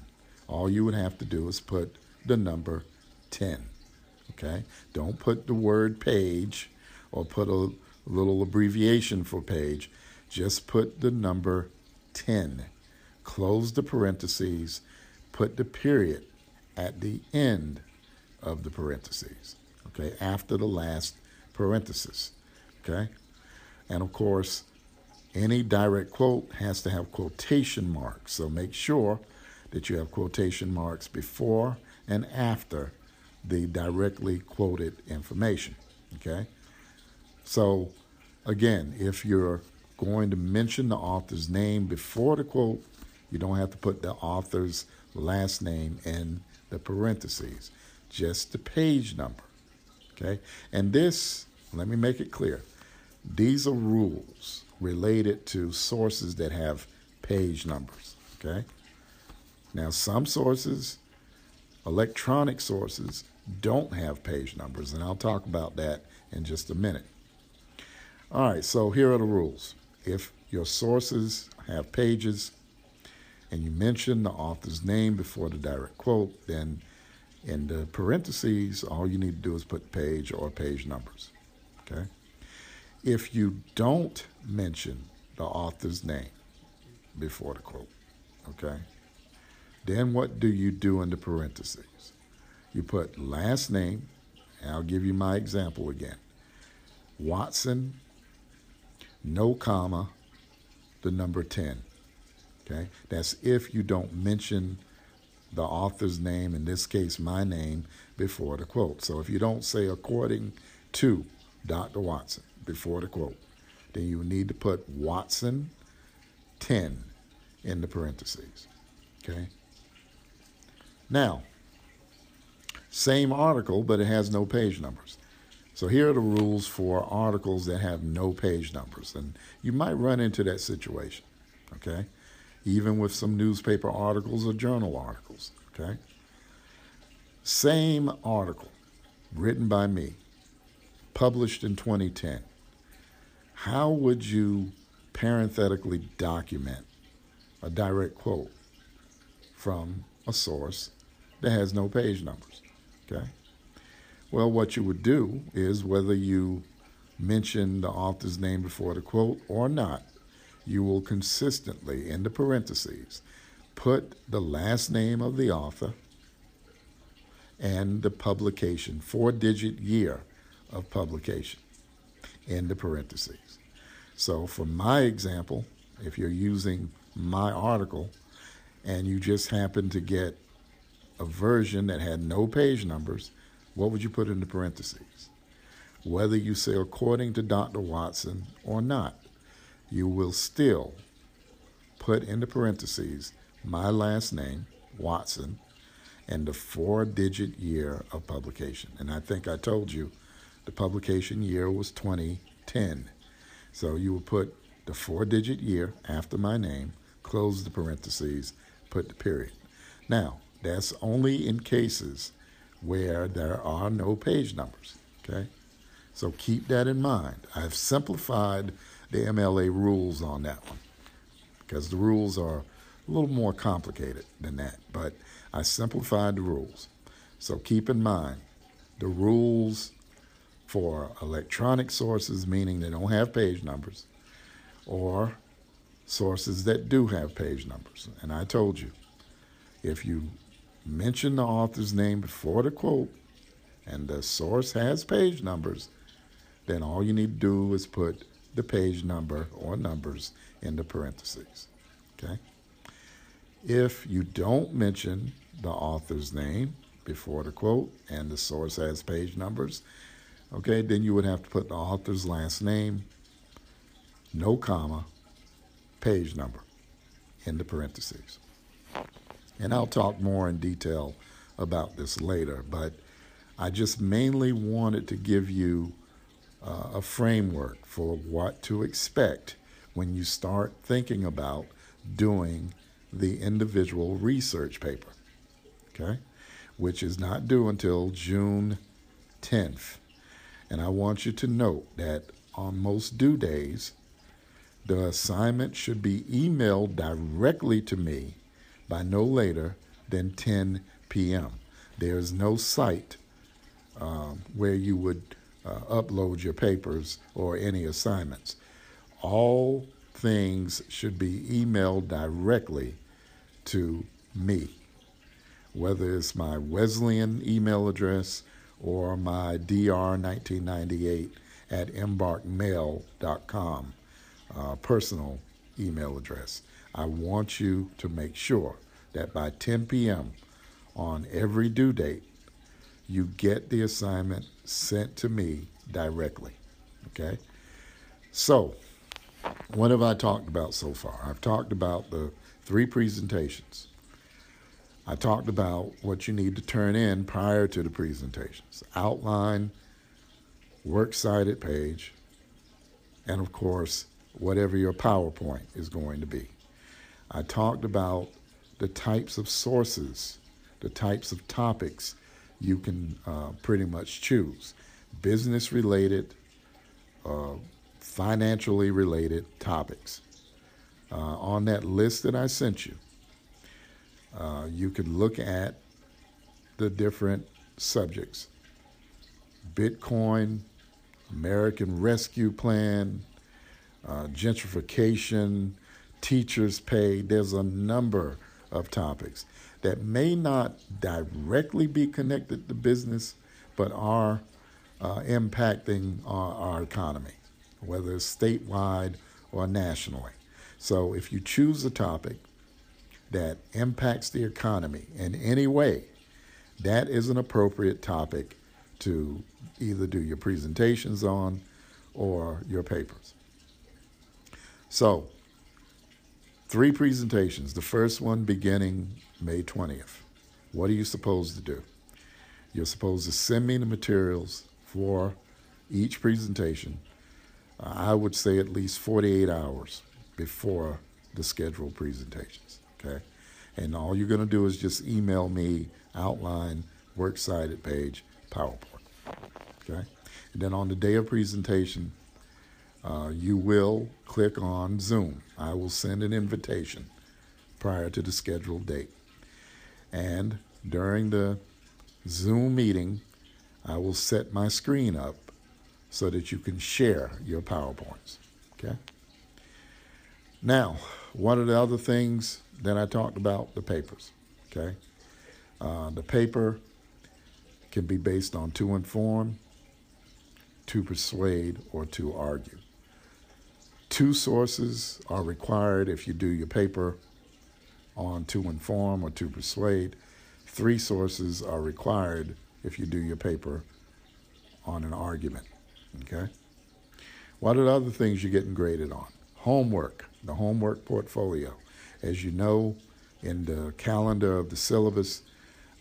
All you would have to do is put the number 10. Okay? Don't put the word page or put a little abbreviation for page. Just put the number 10. Close the parentheses, put the period at the end of the parentheses. Okay? After the last parenthesis. Okay? And of course, any direct quote has to have quotation marks. So make sure that you have quotation marks before and after the directly quoted information. Okay? So, again, if you're going to mention the author's name before the quote, you don't have to put the author's last name in the parentheses, just the page number. Okay? And this, let me make it clear these are rules related to sources that have page numbers. Okay? Now, some sources, electronic sources, don't have page numbers, and I'll talk about that in just a minute. All right, so here are the rules. If your sources have pages and you mention the author's name before the direct quote, then in the parentheses, all you need to do is put page or page numbers. Okay? If you don't mention the author's name before the quote, okay, then what do you do in the parentheses? You put last name, I'll give you my example again. Watson, no comma, the number 10. Okay? That's if you don't mention the author's name, in this case, my name, before the quote. So if you don't say according to Dr. Watson before the quote, then you need to put Watson 10 in the parentheses. Okay? Now, same article, but it has no page numbers. So here are the rules for articles that have no page numbers. And you might run into that situation, okay? Even with some newspaper articles or journal articles, okay? Same article, written by me, published in 2010. How would you parenthetically document a direct quote from a source that has no page numbers. Okay? Well, what you would do is whether you mention the author's name before the quote or not, you will consistently, in the parentheses, put the last name of the author and the publication, four digit year of publication, in the parentheses. So, for my example, if you're using my article and you just happen to get a version that had no page numbers, what would you put in the parentheses? Whether you say according to Dr. Watson or not, you will still put in the parentheses my last name, Watson, and the four digit year of publication. And I think I told you the publication year was 2010. So you will put the four digit year after my name, close the parentheses, put the period. Now, that's only in cases where there are no page numbers. Okay? So keep that in mind. I've simplified the MLA rules on that one because the rules are a little more complicated than that, but I simplified the rules. So keep in mind the rules for electronic sources, meaning they don't have page numbers, or sources that do have page numbers. And I told you, if you mention the author's name before the quote and the source has page numbers, then all you need to do is put the page number or numbers in the parentheses. Okay? If you don't mention the author's name before the quote and the source has page numbers, okay, then you would have to put the author's last name, no comma, page number in the parentheses. And I'll talk more in detail about this later, but I just mainly wanted to give you uh, a framework for what to expect when you start thinking about doing the individual research paper, okay, which is not due until June 10th. And I want you to note that on most due days, the assignment should be emailed directly to me by no later than 10 p.m. There is no site um, where you would uh, upload your papers or any assignments. All things should be emailed directly to me, whether it's my Wesleyan email address or my dr1998 at embarqmail.com uh, personal email address. I want you to make sure that by 10 p.m. on every due date, you get the assignment sent to me directly. Okay? So, what have I talked about so far? I've talked about the three presentations. I talked about what you need to turn in prior to the presentations outline, works cited page, and of course, whatever your PowerPoint is going to be. I talked about the types of sources, the types of topics you can uh, pretty much choose business related, uh, financially related topics. Uh, on that list that I sent you, uh, you can look at the different subjects Bitcoin, American Rescue Plan, uh, gentrification, teachers' pay. There's a number of topics that may not directly be connected to business, but are uh, impacting our, our economy, whether it's statewide or nationally. So if you choose a topic that impacts the economy in any way, that is an appropriate topic to either do your presentations on or your papers. So, three presentations. The first one beginning May 20th. What are you supposed to do? You're supposed to send me the materials for each presentation. Uh, I would say at least 48 hours before the scheduled presentations. Okay? And all you're going to do is just email me outline, works cited page, PowerPoint. Okay? And then on the day of presentation, uh, you will click on Zoom. I will send an invitation prior to the scheduled date. And during the Zoom meeting, I will set my screen up so that you can share your PowerPoints. Okay? Now, one of the other things that I talked about the papers. Okay? Uh, the paper can be based on to inform, to persuade, or to argue. Two sources are required if you do your paper on to inform or to persuade. Three sources are required if you do your paper on an argument. Okay? What are the other things you're getting graded on? Homework, the homework portfolio. As you know, in the calendar of the syllabus,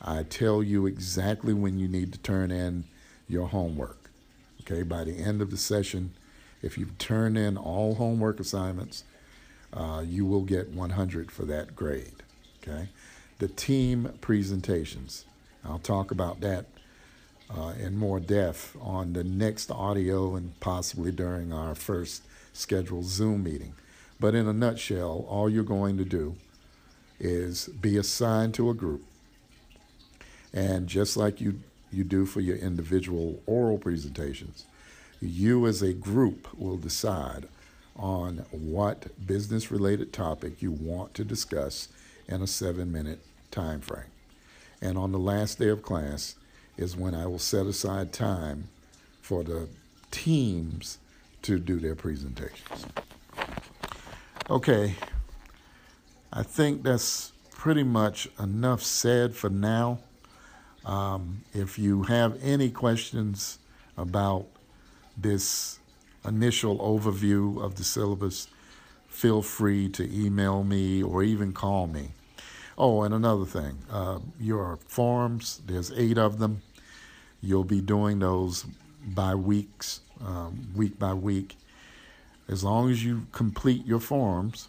I tell you exactly when you need to turn in your homework. Okay, by the end of the session, if you turn in all homework assignments, uh, you will get 100 for that grade. Okay, the team presentations. I'll talk about that uh, in more depth on the next audio and possibly during our first scheduled Zoom meeting. But in a nutshell, all you're going to do is be assigned to a group. And just like you, you do for your individual oral presentations, you as a group will decide on what business related topic you want to discuss in a seven minute time frame. And on the last day of class is when I will set aside time for the teams to do their presentations. Okay, I think that's pretty much enough said for now. Um, if you have any questions about this initial overview of the syllabus, feel free to email me or even call me. Oh, and another thing, uh, your forms, there's eight of them. You'll be doing those by weeks, um, week by week. As long as you complete your forms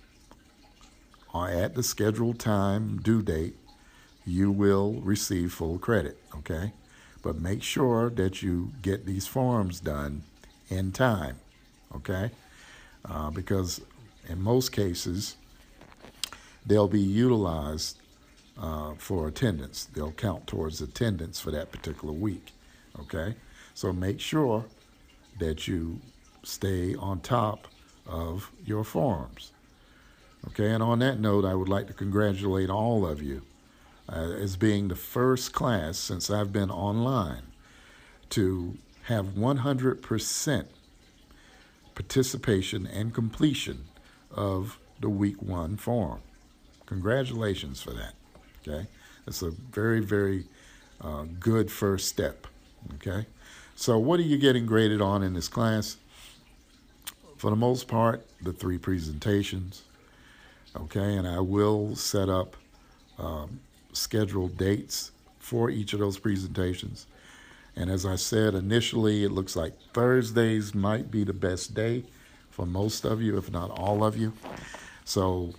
or at the scheduled time, due date, you will receive full credit, okay? But make sure that you get these forms done in time, okay? Uh, because in most cases, they'll be utilized uh, for attendance. They'll count towards attendance for that particular week, okay? So make sure that you stay on top of your forms. Okay, and on that note, I would like to congratulate all of you uh, as being the first class since I've been online to have 100% participation and completion of the week one form. Congratulations for that. Okay, it's a very, very uh, good first step. Okay, so what are you getting graded on in this class? For the most part, the three presentations. Okay, and I will set up um, scheduled dates for each of those presentations. And as I said initially, it looks like Thursdays might be the best day for most of you, if not all of you. So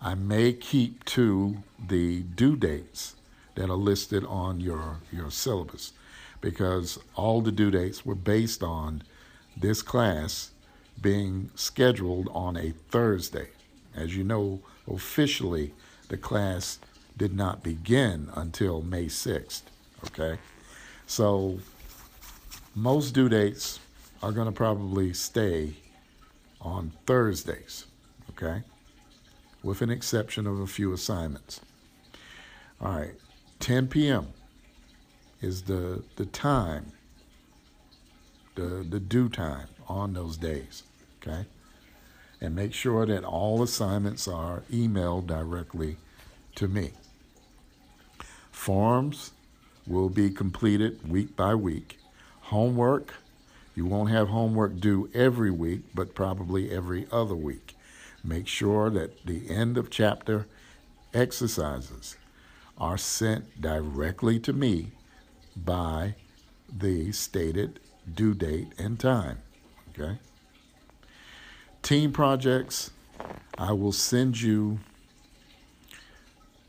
I may keep to the due dates that are listed on your, your syllabus because all the due dates were based on this class being scheduled on a Thursday. As you know, officially, the class did not begin until May 6th. Okay? So, most due dates are going to probably stay on Thursdays. Okay? With an exception of a few assignments. All right, 10 p.m. is the, the time, the, the due time on those days. Okay? And make sure that all assignments are emailed directly to me. Forms will be completed week by week. Homework, you won't have homework due every week, but probably every other week. Make sure that the end of chapter exercises are sent directly to me by the stated due date and time. Okay? Team projects, I will send you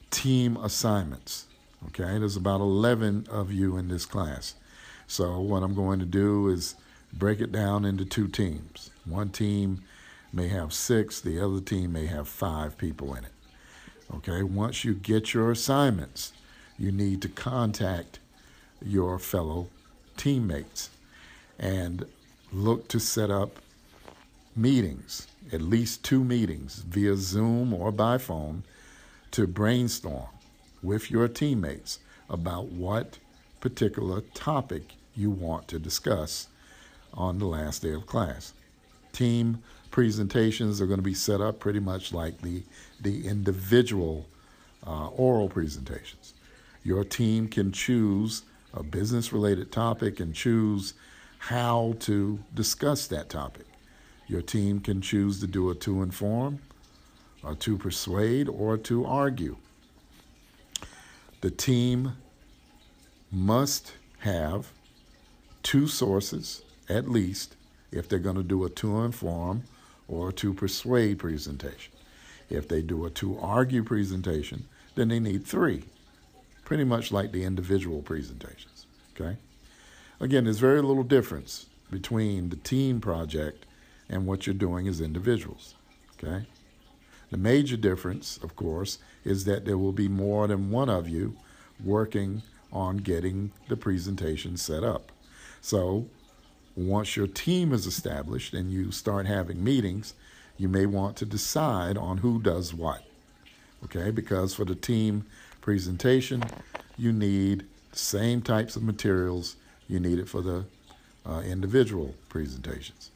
team assignments. Okay, there's about 11 of you in this class. So, what I'm going to do is break it down into two teams. One team may have six, the other team may have five people in it. Okay, once you get your assignments, you need to contact your fellow teammates and look to set up meetings, at least two meetings via Zoom or by phone to brainstorm with your teammates about what particular topic you want to discuss on the last day of class. Team presentations are going to be set up pretty much like the, the individual uh, oral presentations. Your team can choose a business related topic and choose how to discuss that topic. Your team can choose to do it to inform, or to persuade, or to argue. The team must have two sources at least if they're going to do a to inform or to persuade presentation. If they do a to argue presentation, then they need three, pretty much like the individual presentations. Okay? Again, there's very little difference between the team project and what you're doing as individuals. Okay? The major difference, of course, is that there will be more than one of you working on getting the presentation set up. So, once your team is established and you start having meetings, you may want to decide on who does what. Okay, because for the team presentation, you need the same types of materials you need it for the uh, individual presentations.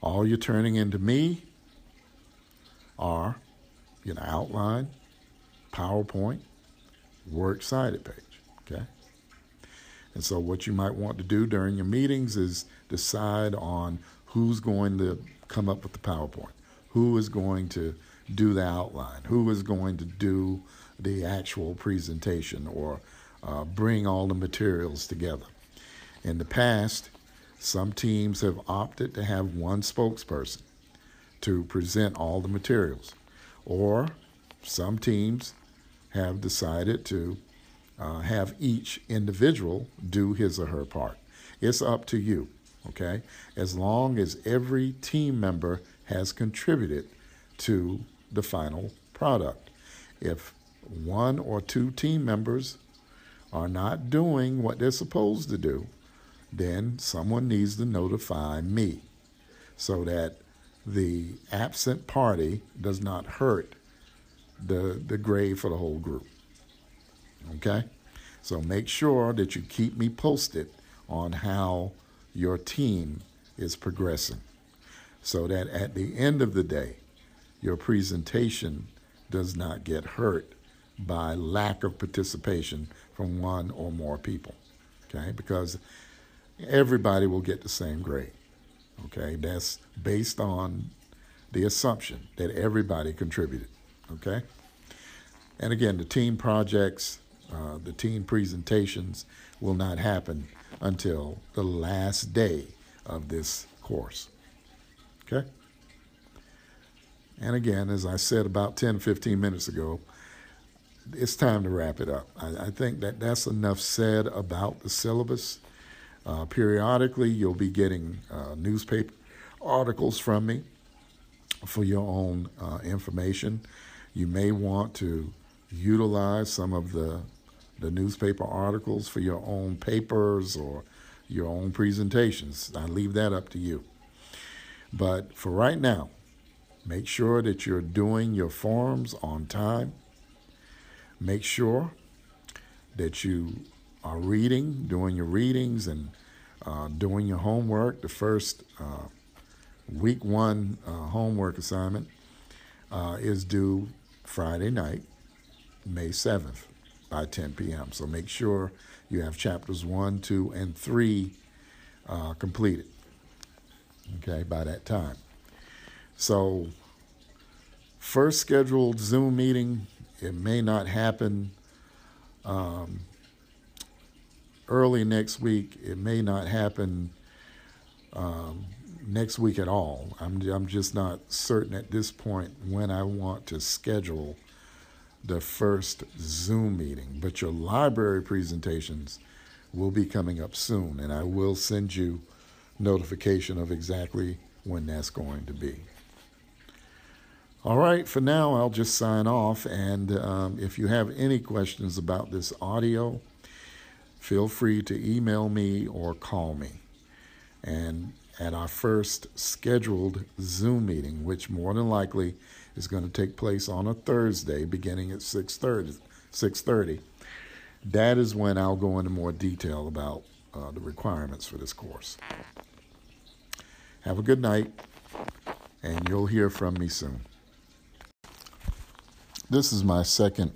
All you're turning into me are, you know, outline, PowerPoint, works cited page. Okay. And so, what you might want to do during your meetings is decide on who's going to come up with the PowerPoint, who is going to do the outline, who is going to do the actual presentation or uh, bring all the materials together. In the past, some teams have opted to have one spokesperson to present all the materials, or some teams have decided to uh, have each individual do his or her part. It's up to you, okay? As long as every team member has contributed to the final product. If one or two team members are not doing what they're supposed to do, then someone needs to notify me so that the absent party does not hurt the, the grade for the whole group. Okay? So make sure that you keep me posted on how your team is progressing so that at the end of the day, your presentation does not get hurt by lack of participation from one or more people. Okay? Because everybody will get the same grade. Okay? That's based on the assumption that everybody contributed. Okay? And again, the team projects, uh, the team presentations will not happen until the last day of this course. Okay? And again, as I said about 10, 15 minutes ago, it's time to wrap it up. I, I think that that's enough said about the syllabus. Uh, periodically, you'll be getting uh, newspaper articles from me for your own uh, information. You may want to utilize some of the the newspaper articles for your own papers or your own presentations. I leave that up to you. But for right now, make sure that you're doing your forms on time. Make sure that you are reading, doing your readings, and uh, doing your homework. The first uh, week one uh, homework assignment uh, is due Friday night, May 7th by 10 p.m. So make sure you have chapters 1, 2, and 3 uh, completed, okay, by that time. So, first scheduled Zoom meeting, it may not happen um, early next week. It may not happen um, next week at all. I'm, I'm just not certain at this point when I want to schedule the first Zoom meeting. But your library presentations will be coming up soon, and I will send you notification of exactly when that's going to be. All right, for now, I'll just sign off. And um, if you have any questions about this audio, feel free to email me or call me. And at our first scheduled Zoom meeting, which more than likely is going to take place on a Thursday beginning at 6:30. 6:30. That is when I'll go into more detail about uh, the requirements for this course. Have a good night, and you'll hear from me soon. This is my second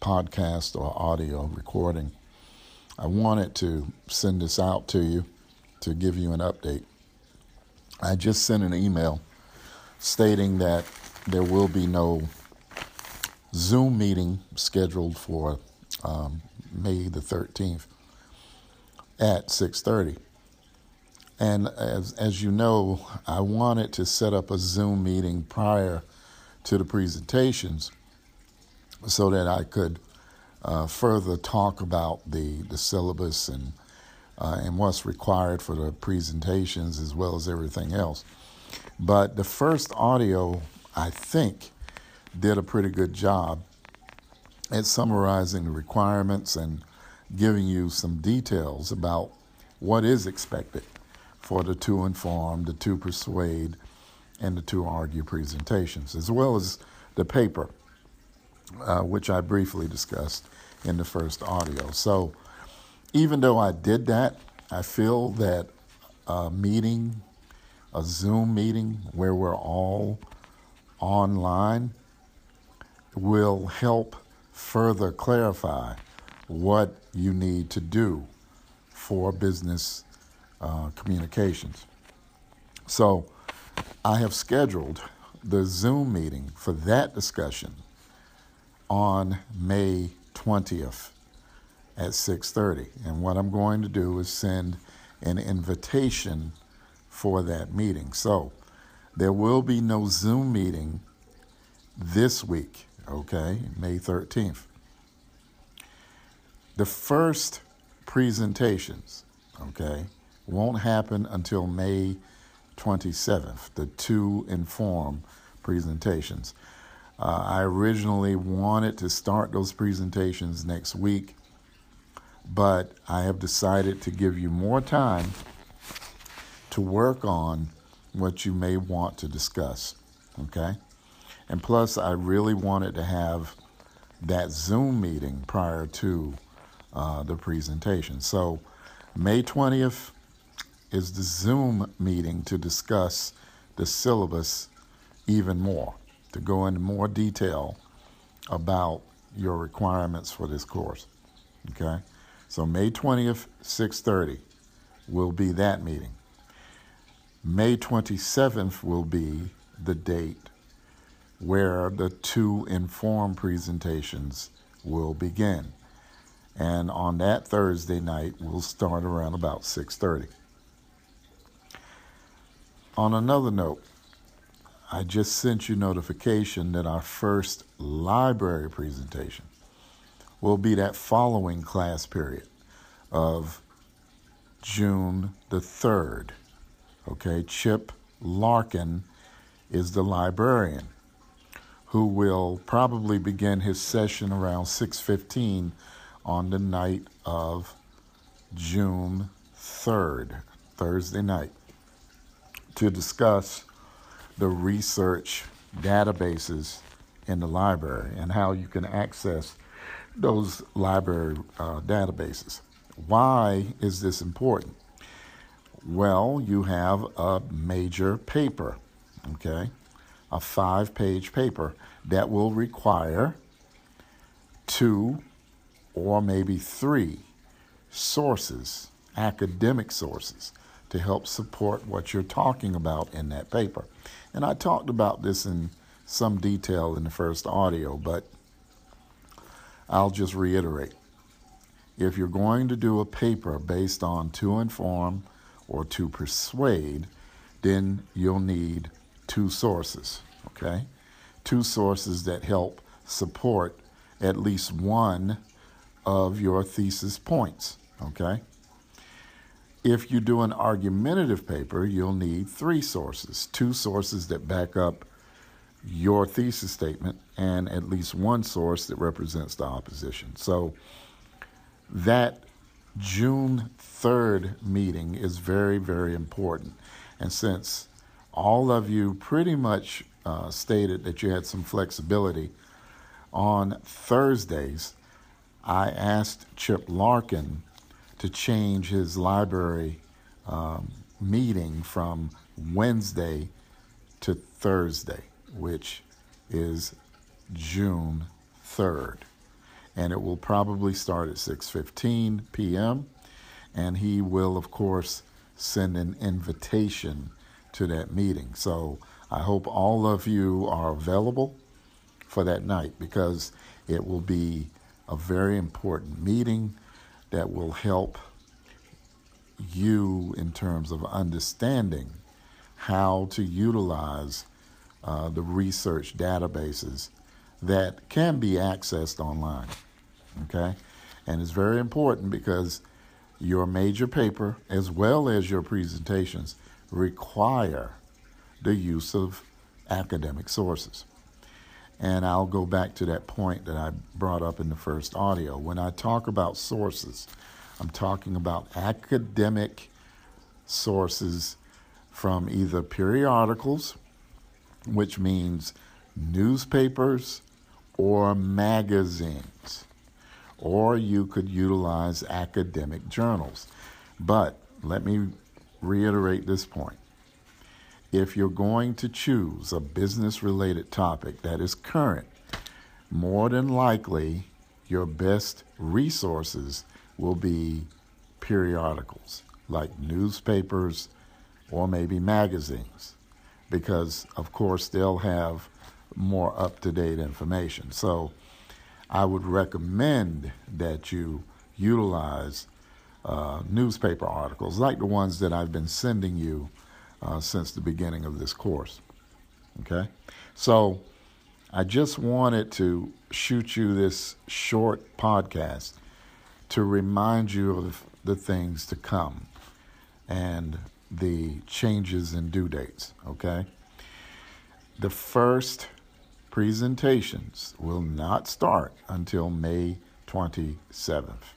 podcast or audio recording. I wanted to send this out to you to give you an update. I just sent an email stating that there will be no Zoom meeting scheduled for um, May the 13th at 6:30. And as as you know, I wanted to set up a Zoom meeting prior to the presentations so that I could uh, further talk about the the syllabus and uh, and what's required for the presentations as well as everything else. But the first audio, I think, did a pretty good job at summarizing the requirements and giving you some details about what is expected for the to inform, the to persuade, and the to argue presentations, as well as the paper, uh, which I briefly discussed in the first audio. So, even though I did that, I feel that a meeting, a Zoom meeting where we're all online, will help further clarify what you need to do for business uh, communications. So, I have scheduled the Zoom meeting for that discussion on May 20th at 6:30. And what I'm going to do is send an invitation for that meeting. So, there will be no Zoom meeting this week, okay? May 13th. The first presentations, okay, won't happen until May 27th, the two inform presentations. Uh, I originally wanted to start those presentations next week, but I have decided to give you more time to work on what you may want to discuss. Okay? And plus, I really wanted to have that Zoom meeting prior to uh, the presentation. So, May 20th is the Zoom meeting to discuss the syllabus even more, to go into more detail about your requirements for this course. Okay? So May 20th, 6:30 will be that meeting. May 27th will be the date where the two inform presentations will begin. And on that Thursday night, we'll start around about 6:30. On another note, I just sent you notification that our first library presentation will be that following class period of June the 3rd. Okay, Chip Larkin is the librarian who will probably begin his session around 6:15 on the night of June 3rd, Thursday night to discuss the research databases in the library and how you can access those library uh, databases. Why is this important? Well, you have a major paper, okay, a five page paper that will require two or maybe three sources, academic sources, to help support what you're talking about in that paper. And I talked about this in some detail in the first audio, but I'll just reiterate. If you're going to do a paper based on to inform or to persuade, then you'll need two sources, okay? Two sources that help support at least one of your thesis points, okay? If you do an argumentative paper, you'll need three sources two sources that back up your thesis statement, and at least one source that represents the opposition. So that June 3rd meeting is very, very important. And since all of you pretty much uh, stated that you had some flexibility on Thursdays, I asked Chip Larkin to change his library um, meeting from Wednesday to Thursday, which is June 3rd. And it will probably start at 6:15 p.m. and he will of course send an invitation to that meeting. So I hope all of you are available for that night because it will be a very important meeting that will help you in terms of understanding how to utilize uh, the research databases that can be accessed online. Okay? And it's very important because your major paper, as well as your presentations, require the use of academic sources. And I'll go back to that point that I brought up in the first audio. When I talk about sources, I'm talking about academic sources from either periodicals, which means newspapers or magazines, or you could utilize academic journals. But let me reiterate this point. If you're going to choose a business related topic that is current, more than likely your best resources will be periodicals like newspapers or maybe magazines because, of course, they'll have more up to date information. So I would recommend that you utilize uh, newspaper articles like the ones that I've been sending you uh, since the beginning of this course. Okay? So I just wanted to shoot you this short podcast to remind you of the things to come and the changes in due dates. Okay? The first presentations will not start until May 27th.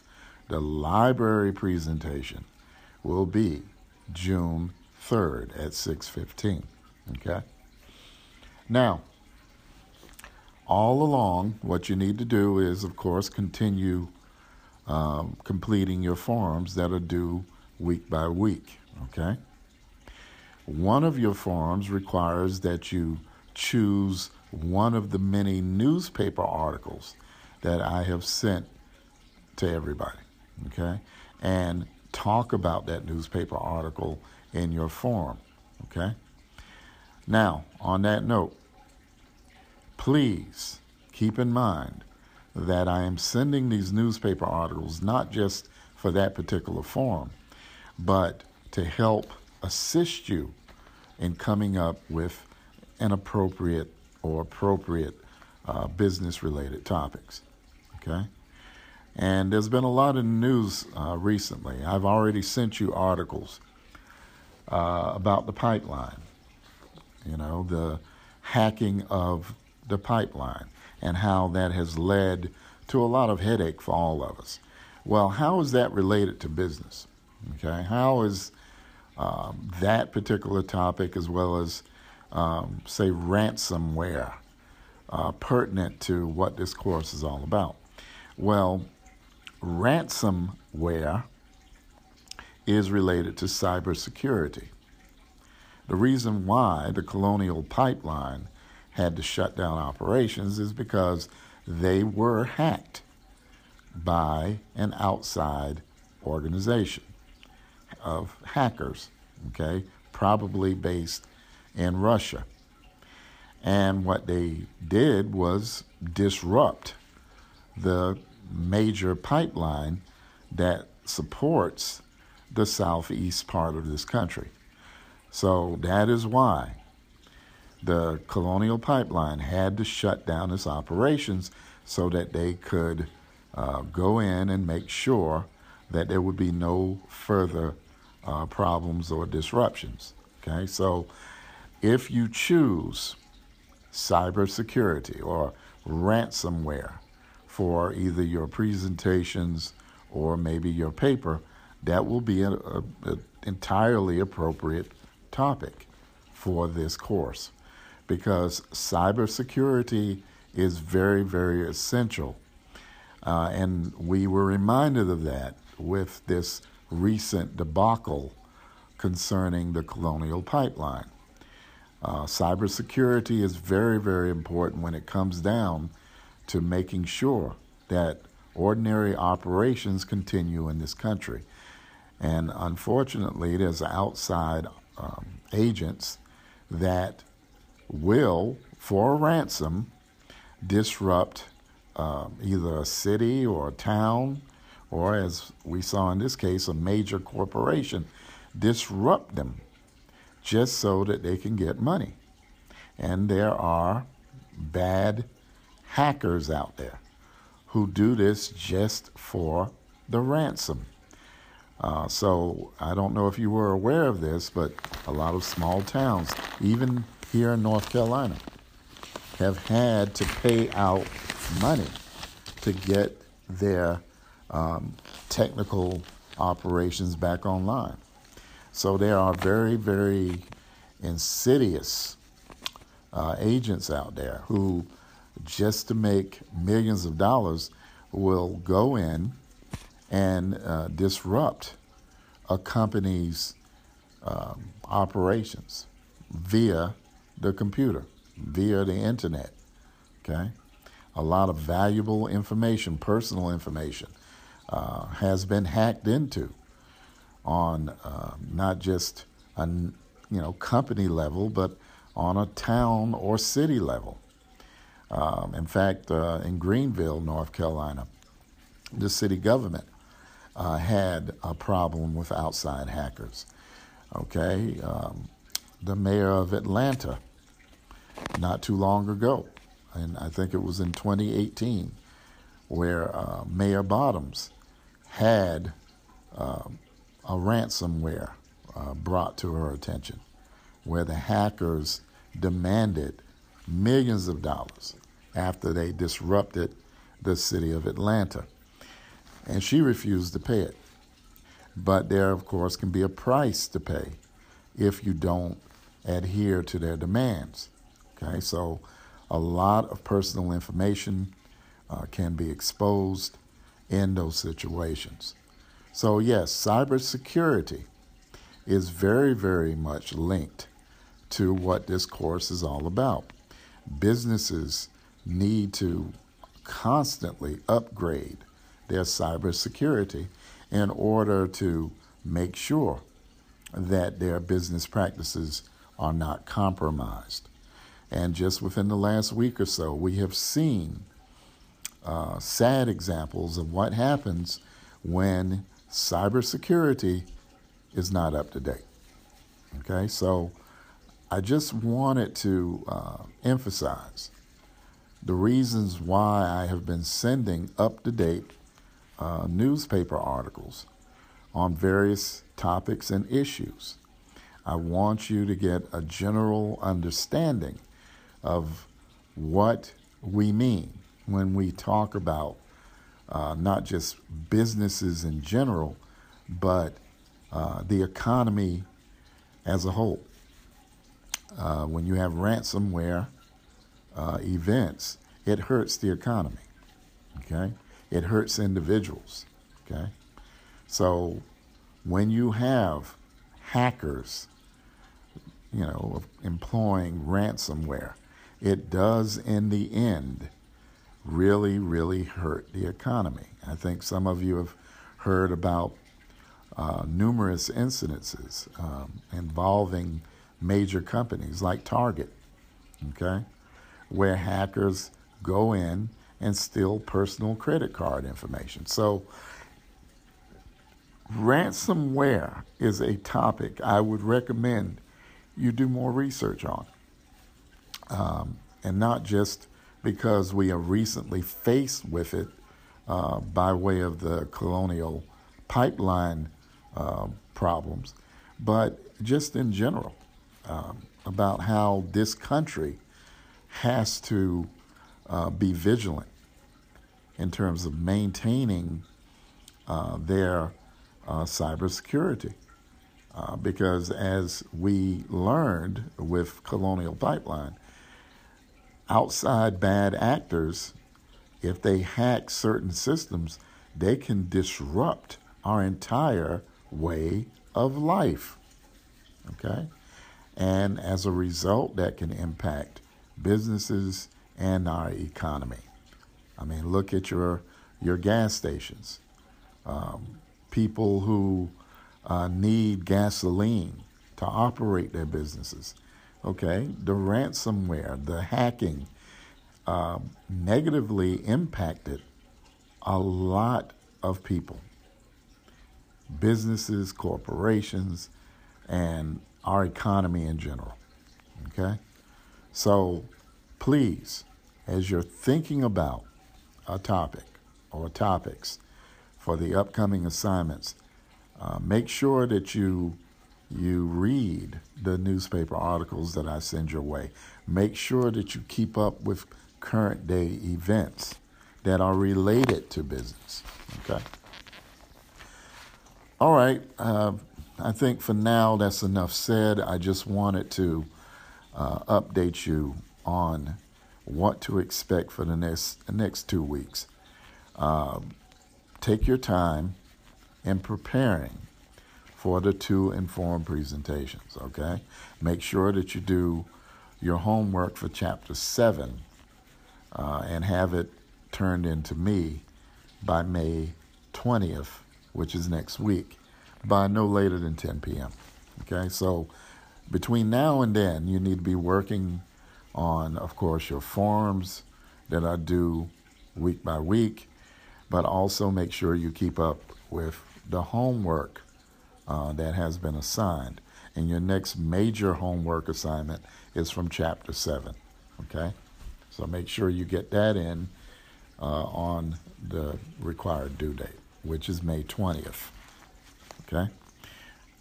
The library presentation will be June 3rd at 6:15. Okay? Now, all along, what you need to do is, of course, continue um, completing your forms that are due week by week. Okay? One of your forms requires that you choose one of the many newspaper articles that I have sent to everybody, okay? And talk about that newspaper article in your form, okay? Now, on that note, please keep in mind that I am sending these newspaper articles not just for that particular form, but to help assist you in coming up with an appropriate or appropriate uh, business related topics. Okay? And there's been a lot of news uh, recently. I've already sent you articles uh, about the pipeline, you know, the hacking of the pipeline and how that has led to a lot of headache for all of us. Well, how is that related to business? Okay, how is um, that particular topic, as well as um, say, ransomware, uh, pertinent to what this course is all about. Well, ransomware is related to cybersecurity. The reason why the Colonial Pipeline had to shut down operations is because they were hacked by an outside organization of hackers, okay, probably based in Russia. And what they did was disrupt the major pipeline that supports the southeast part of this country. So that is why the Colonial Pipeline had to shut down its operations so that they could uh, go in and make sure that there would be no further uh, problems or disruptions. Okay, so if you choose cybersecurity or ransomware for either your presentations or maybe your paper, that will be an entirely appropriate topic for this course because cybersecurity is very, very essential. Uh, and we were reminded of that with this recent debacle concerning the Colonial Pipeline. Uh, cybersecurity is very, very important when it comes down to making sure that ordinary operations continue in this country. And unfortunately, there's outside um, agents that will, for a ransom, disrupt um, either a city or a town, or as we saw in this case, a major corporation, disrupt them just so that they can get money. And there are bad hackers out there who do this just for the ransom. Uh, so I don't know if you were aware of this, but a lot of small towns, even here in North Carolina, have had to pay out money to get their um, technical operations back online. So there are very, very insidious uh, agents out there who, just to make millions of dollars, will go in and uh, disrupt a company's um, operations via the computer, via the internet. Okay? A lot of valuable information, personal information, uh, has been hacked into on uh, not just a you know company level, but on a town or city level. Um, in fact, uh, in Greenville, North Carolina, the city government uh, had a problem with outside hackers. Okay, um, the mayor of Atlanta, not too long ago, and I think it was in 2018, where uh, Mayor Bottoms had uh, a ransomware uh, brought to her attention, where the hackers demanded millions of dollars after they disrupted the city of Atlanta. And she refused to pay it. But there, of course, can be a price to pay if you don't adhere to their demands. Okay, so a lot of personal information uh, can be exposed in those situations. So, yes, cybersecurity is very, very much linked to what this course is all about. Businesses need to constantly upgrade their cybersecurity in order to make sure that their business practices are not compromised. And just within the last week or so, we have seen uh, sad examples of what happens when cybersecurity is not up to date. Okay, so I just wanted to uh, emphasize the reasons why I have been sending up to date uh, newspaper articles on various topics and issues. I want you to get a general understanding of what we mean when we talk about uh, not just businesses in general, but uh, the economy as a whole. Uh, when you have ransomware uh, events, it hurts the economy. Okay, it hurts individuals. Okay, so when you have hackers, you know, employing ransomware, it does in the end really, really hurt the economy. I think some of you have heard about uh, numerous incidences um, involving major companies like Target, okay, where hackers go in and steal personal credit card information. So, ransomware is a topic I would recommend you do more research on. Um, and not just because we are recently faced with it uh, by way of the colonial pipeline uh, problems, but just in general um, about how this country has to uh, be vigilant in terms of maintaining uh, their uh, cybersecurity. Uh, because as we learned with Colonial Pipeline, outside bad actors, if they hack certain systems, they can disrupt our entire way of life. Okay? And as a result, that can impact businesses and our economy. I mean, look at your, your gas stations. Um, people who uh, need gasoline to operate their businesses okay, the ransomware, the hacking, uh, negatively impacted a lot of people, businesses, corporations, and our economy in general. Okay? So please, as you're thinking about a topic or topics for the upcoming assignments, uh, make sure that you you read the newspaper articles that I send your way. Make sure that you keep up with current day events that are related to business. Okay. All right. Uh, I think for now that's enough said. I just wanted to uh, update you on what to expect for the next the next two weeks. Uh, take your time in preparing for the two informed presentations. Okay, make sure that you do your homework for chapter seven uh, and have it turned into me by May 20th, which is next week, by no later than 10 p.m. Okay, so between now and then, you need to be working on, of course, your forms that I do week by week, but also make sure you keep up with the homework uh, that has been assigned. And your next major homework assignment is from chapter 7. Okay? So make sure you get that in uh, on the required due date, which is May 20th. Okay?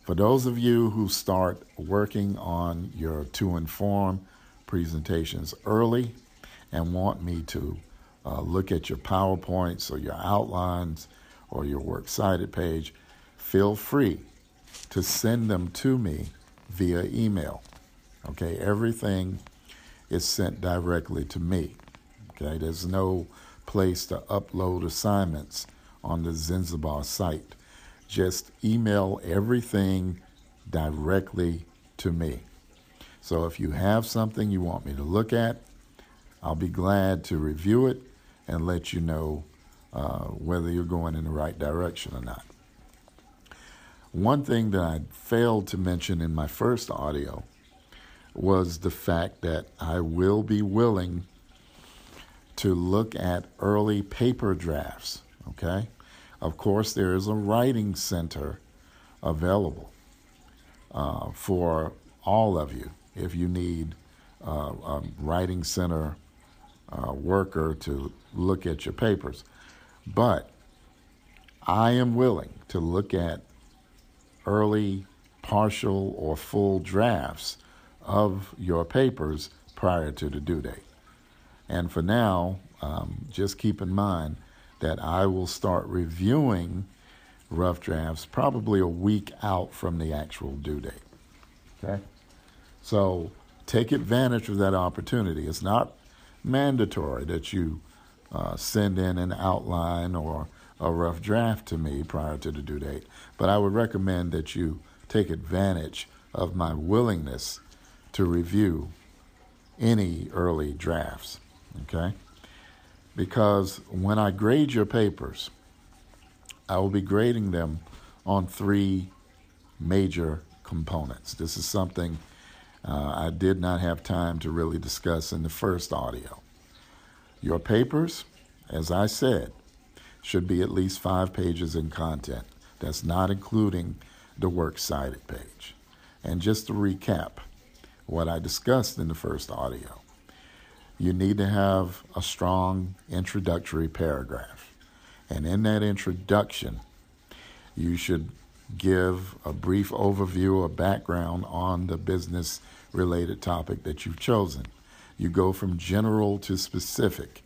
For those of you who start working on your to inform presentations early and want me to uh, look at your PowerPoints or your outlines or your works cited page, feel free to send them to me via email. Okay, everything is sent directly to me. Okay, there's no place to upload assignments on the Zanzibar site just email everything directly to me. So if you have something you want me to look at, I'll be glad to review it and let you know uh, whether you're going in the right direction or not. One thing that I failed to mention in my first audio was the fact that I will be willing to look at early paper drafts, okay? Of course, there is a writing center available uh, for all of you if you need uh, a writing center uh, worker to look at your papers. But I am willing to look at early, partial, or full drafts of your papers prior to the due date. And for now, um, just keep in mind that I will start reviewing rough drafts probably a week out from the actual due date. Okay? So take advantage of that opportunity. It's not mandatory that you uh, send in an outline or a rough draft to me prior to the due date, but I would recommend that you take advantage of my willingness to review any early drafts. Okay? because when I grade your papers, I will be grading them on three major components. This is something uh, I did not have time to really discuss in the first audio. Your papers, as I said, should be at least five pages in content. That's not including the works cited page. And just to recap what I discussed in the first audio you need to have a strong introductory paragraph. And in that introduction, you should give a brief overview or background on the business related topic that you've chosen. You go from general to specific,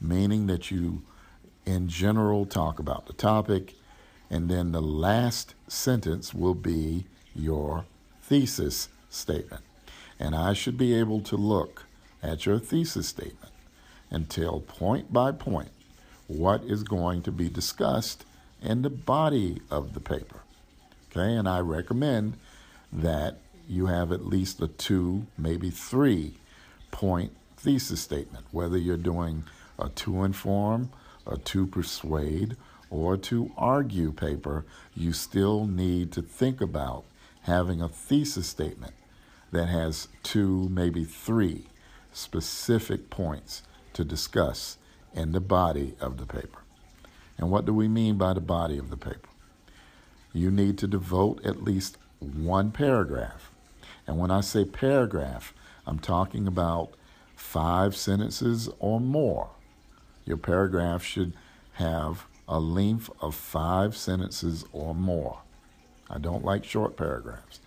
meaning that you, in general, talk about the topic, and then the last sentence will be your thesis statement. And I should be able to look at your thesis statement and tell point by point what is going to be discussed in the body of the paper. Okay, and I recommend that you have at least a two, maybe three point thesis statement, whether you're doing a to inform, a to persuade, or to argue paper, you still need to think about having a thesis statement that has two, maybe three specific points to discuss in the body of the paper. And what do we mean by the body of the paper? You need to devote at least one paragraph. And when I say paragraph, I'm talking about five sentences or more. Your paragraph should have a length of five sentences or more. I don't like short paragraphs.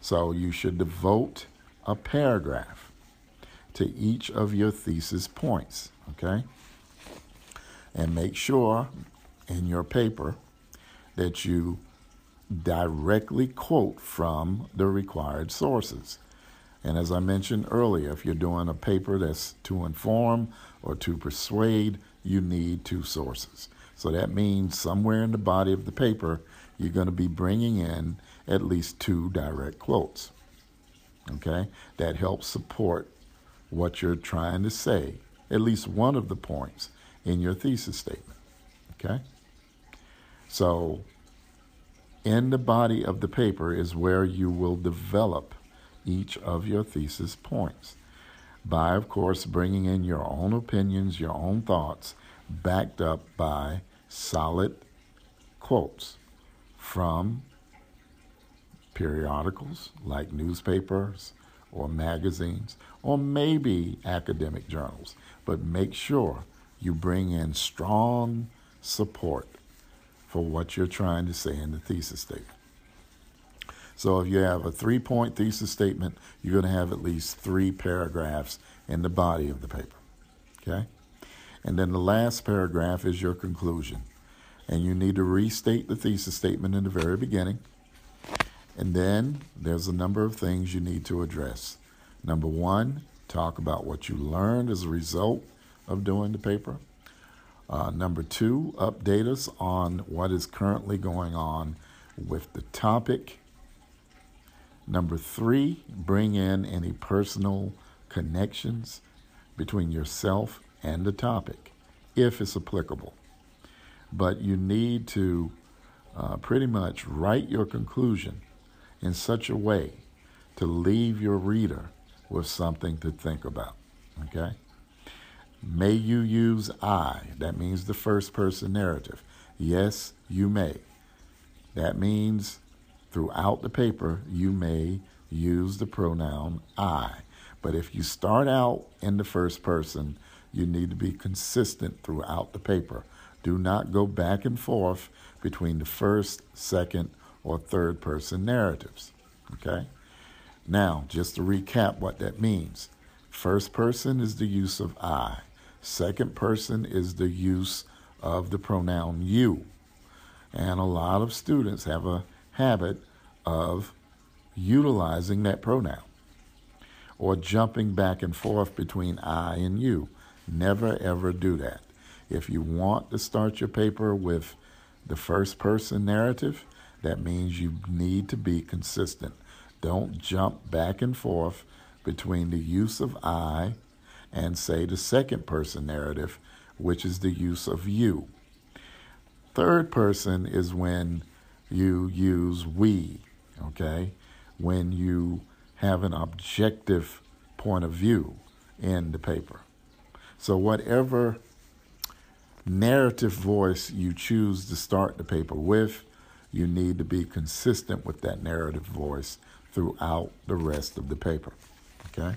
So you should devote a paragraph to each of your thesis points, okay? And make sure in your paper that you directly quote from the required sources. And as I mentioned earlier, if you're doing a paper that's to inform or to persuade, you need two sources. So that means somewhere in the body of the paper, you're going to be bringing in at least two direct quotes. Okay? That helps support what you're trying to say, at least one of the points in your thesis statement. Okay? So, in the body of the paper is where you will develop each of your thesis points by, of course, bringing in your own opinions, your own thoughts, backed up by solid quotes from periodicals like newspapers or magazines or maybe academic journals. But make sure you bring in strong support for what you're trying to say in the thesis statement. So if you have a three point thesis statement, you're going to have at least three paragraphs in the body of the paper. Okay? And then the last paragraph is your conclusion. And you need to restate the thesis statement in the very beginning. And then there's a number of things you need to address. Number one, talk about what you learned as a result of doing the paper. Uh, number two, update us on what is currently going on with the topic Number three, bring in any personal connections between yourself and the topic, if it's applicable. But you need to uh, pretty much write your conclusion in such a way to leave your reader with something to think about. Okay? May you use I. That means the first person narrative. Yes, you may. That means throughout the paper, you may use the pronoun I. But if you start out in the first person, you need to be consistent throughout the paper. Do not go back and forth between the first, second, or third person narratives. Okay? Now, just to recap what that means first person is the use of I, second person is the use of the pronoun you. And a lot of students have a habit of utilizing that pronoun or jumping back and forth between I and you. Never ever do that. If you want to start your paper with the first person narrative, that means you need to be consistent. Don't jump back and forth between the use of I and, say, the second person narrative, which is the use of you. Third person is when you use we, okay? When you have an objective point of view in the paper. So, whatever narrative voice you choose to start the paper with, you need to be consistent with that narrative voice throughout the rest of the paper. Okay?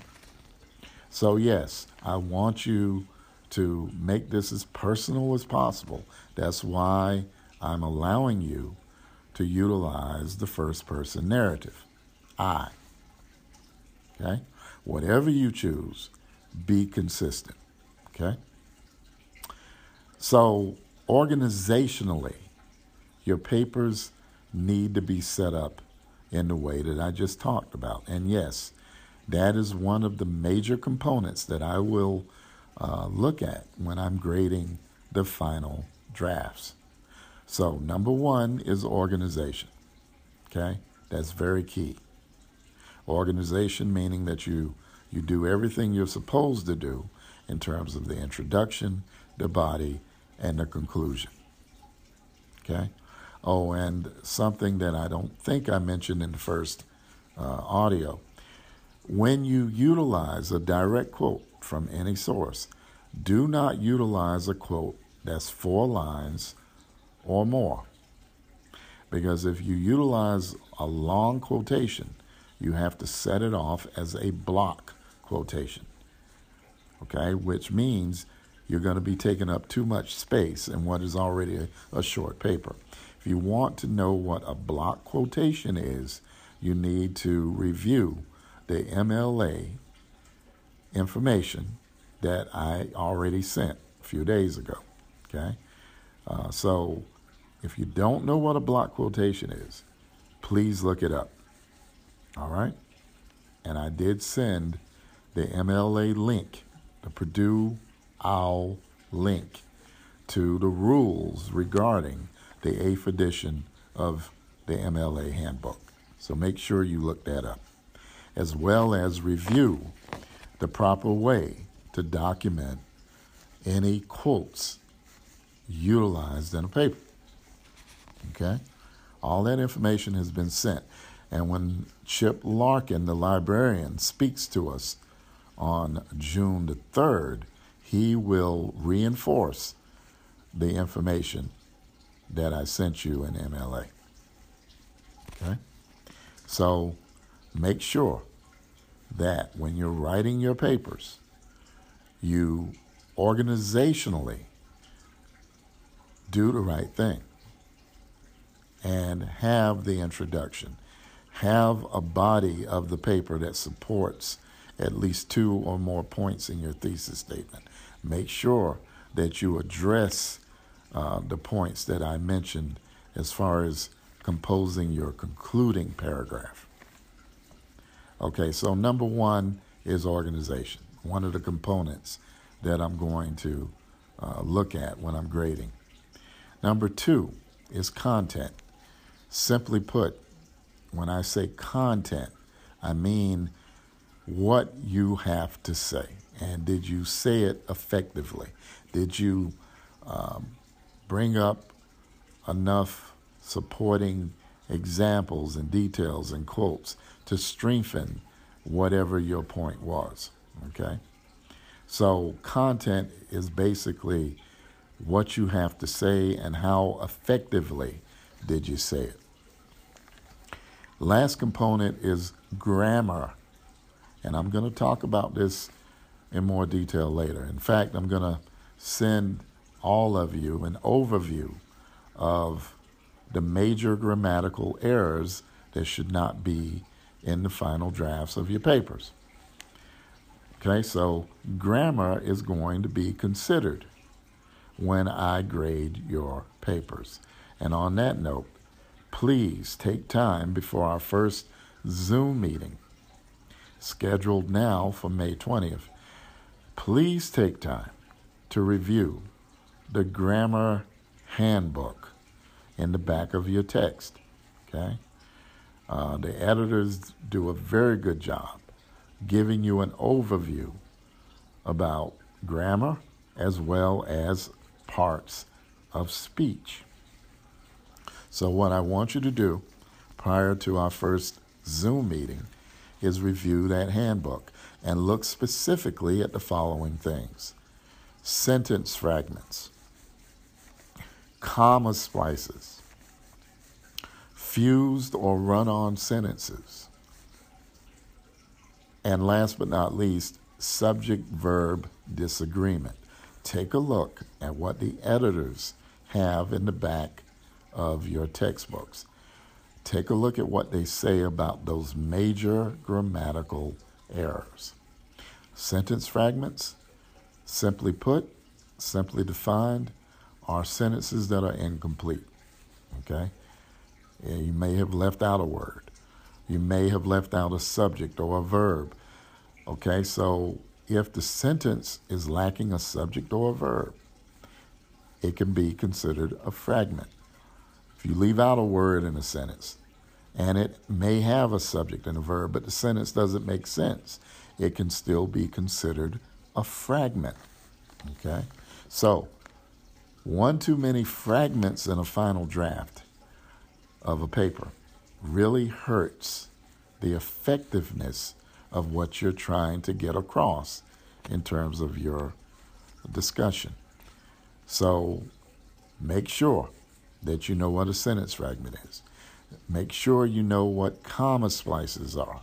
So, yes, I want you to make this as personal as possible. That's why I'm allowing you to utilize the first person narrative. I. Okay? Whatever you choose, be consistent. Okay? So, organizationally, your papers need to be set up in the way that I just talked about. And yes, that is one of the major components that I will uh, look at when I'm grading the final drafts. So, number one is organization. Okay? That's very key. Organization meaning that you you do everything you're supposed to do in terms of the introduction, the body, and the conclusion. Okay? Oh, and something that I don't think I mentioned in the first uh, audio. When you utilize a direct quote from any source, do not utilize a quote that's four lines or more. Because if you utilize a long quotation, you have to set it off as a block quotation. Okay, which means you're going to be taking up too much space in what is already a, a short paper. If you want to know what a block quotation is, you need to review the MLA information that I already sent a few days ago. Okay? Uh, so if you don't know what a block quotation is, please look it up. All right? And I did send the MLA link, the Purdue OWL link, to the rules regarding the eighth edition of the MLA handbook. So make sure you look that up, as well as review the proper way to document any quotes utilized in a paper. Okay? All that information has been sent. And when Chip Larkin, the librarian, speaks to us on June the 3rd, he will reinforce the information that I sent you in MLA. Okay? So make sure that when you're writing your papers, you organizationally do the right thing and have the introduction. Have a body of the paper that supports at least two or more points in your thesis statement. Make sure that you address uh, the points that I mentioned as far as composing your concluding paragraph. Okay, so number one is organization, one of the components that I'm going to uh, look at when I'm grading. Number two is content. Simply put, when I say content, I mean what you have to say. And did you say it effectively? Did you um, bring up enough supporting examples and details and quotes to strengthen whatever your point was? Okay? So, content is basically what you have to say and how effectively did you say it. Last component is grammar. And I'm going to talk about this in more detail later. In fact, I'm going to send all of you an overview of the major grammatical errors that should not be in the final drafts of your papers. Okay, so grammar is going to be considered when I grade your papers. And on that note, please take time before our first Zoom meeting, scheduled now for May 20th. Please take time to review the grammar handbook in the back of your text. Okay? Uh, the editors do a very good job giving you an overview about grammar as well as parts of speech. So, what I want you to do prior to our first Zoom meeting is review that handbook and look specifically at the following things sentence fragments, comma splices, fused or run on sentences, and last but not least, subject verb disagreement. Take a look at what the editors have in the back of your textbooks. Take a look at what they say about those major grammatical errors. Sentence fragments, simply put, simply defined, are sentences that are incomplete. Okay? You may have left out a word. You may have left out a subject or a verb. Okay, so if the sentence is lacking a subject or a verb, it can be considered a fragment. If you leave out a word in a sentence, and it may have a subject and a verb, but the sentence doesn't make sense, it can still be considered a fragment. Okay? So, one too many fragments in a final draft of a paper really hurts the effectiveness of what you're trying to get across in terms of your discussion. So make sure that you know what a sentence fragment is. Make sure you know what comma splices are.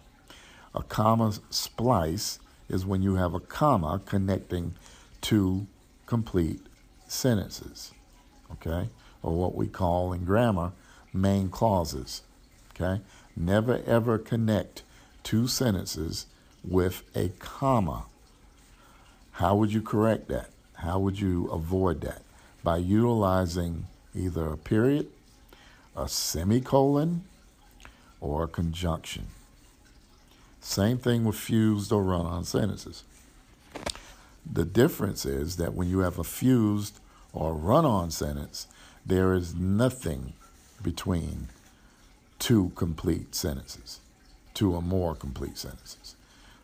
A comma splice is when you have a comma connecting two complete sentences, okay? Or what we call in grammar main clauses, okay? Never ever connect two sentences with a comma. How would you correct that? How would you avoid that? By utilizing either a period, a semicolon, or a conjunction. Same thing with fused or run on sentences. The difference is that when you have a fused or run on sentence, there is nothing between two complete sentences, two or more complete sentences.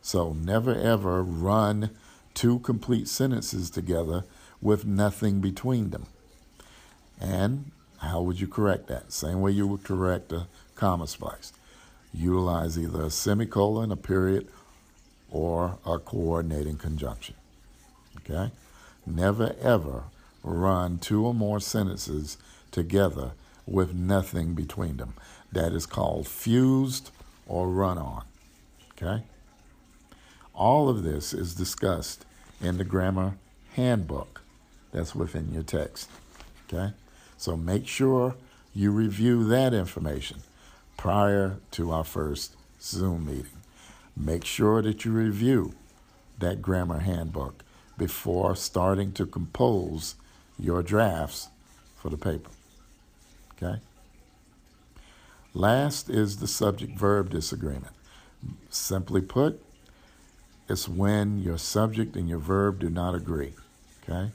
So never ever run two complete sentences together with nothing between them. And how would you correct that? Same way you would correct a comma splice. Utilize either a semicolon, a period, or a coordinating conjunction. Okay? Never ever run two or more sentences together with nothing between them. That is called fused or run on. Okay? All of this is discussed in the grammar handbook that's within your text. Okay? So make sure you review that information prior to our first Zoom meeting. Make sure that you review that grammar handbook before starting to compose your drafts for the paper. Okay? Last is the subject verb disagreement. Simply put, it's when your subject and your verb do not agree. Okay?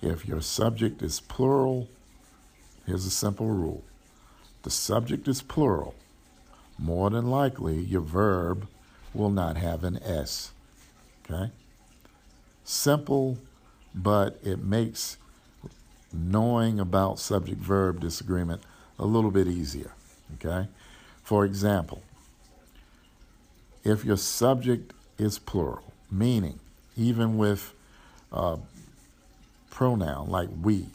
If your subject is plural, here's a simple rule the subject is plural, more than likely your verb will not have an S. Okay? Simple, but it makes knowing about subject verb disagreement a little bit easier. Okay? For example, if your subject is plural, meaning even with a pronoun like we,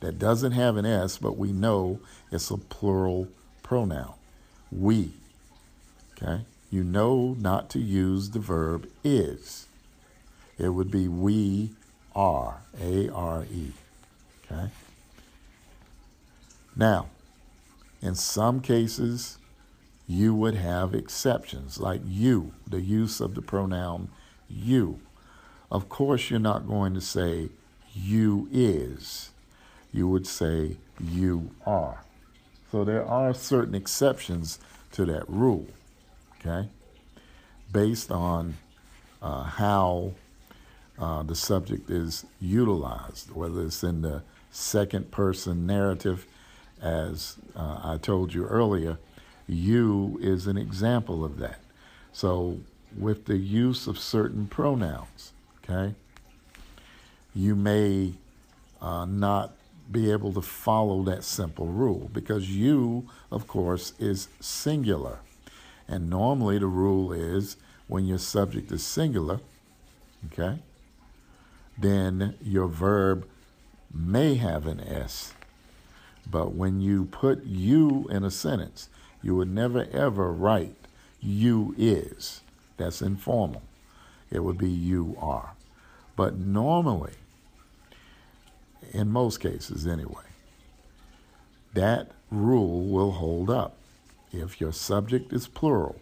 that doesn't have an S, but we know it's a plural pronoun. We. Okay? You know not to use the verb is. It would be we are, A R E. Okay? Now, in some cases, you would have exceptions, like you, the use of the pronoun you. Of course, you're not going to say you is. You would say you are. So there are certain exceptions to that rule, okay, based on uh, how uh, the subject is utilized, whether it's in the second person narrative, as uh, I told you earlier, you is an example of that. So, with the use of certain pronouns, okay, you may uh, not be able to follow that simple rule because you, of course, is singular. And normally the rule is when your subject is singular, okay, then your verb may have an S. But when you put you in a sentence, you would never ever write you is. That's informal. It would be you are. But normally, in most cases anyway, that rule will hold up. If your subject is plural,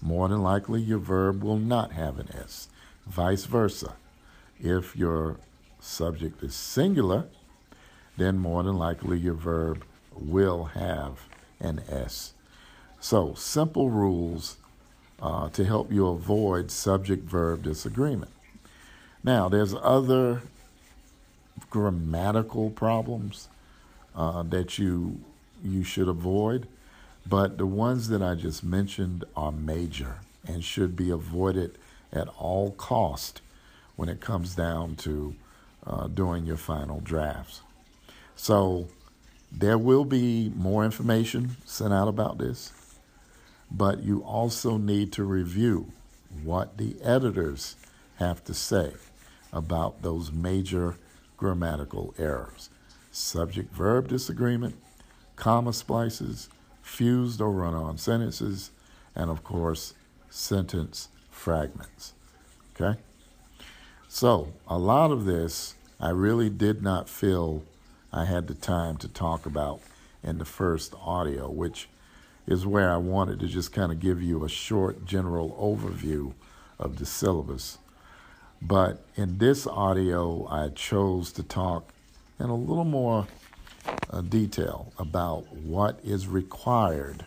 more than likely your verb will not have an S. Vice versa. If your subject is singular, then more than likely your verb will have an S. So, simple rules uh, to help you avoid subject verb disagreement. Now, there's other grammatical problems uh, that you you should avoid, but the ones that I just mentioned are major and should be avoided at all cost when it comes down to uh, doing your final drafts. So there will be more information sent out about this, but you also need to review what the editors have to say about those major grammatical errors subject verb disagreement, comma splices, fused or run on sentences, and of course, sentence fragments. Okay? So, a lot of this I really did not feel I had the time to talk about in the first audio, which is where I wanted to just kind of give you a short general overview of the syllabus. But in this audio, I chose to talk in a little more uh, detail about what is required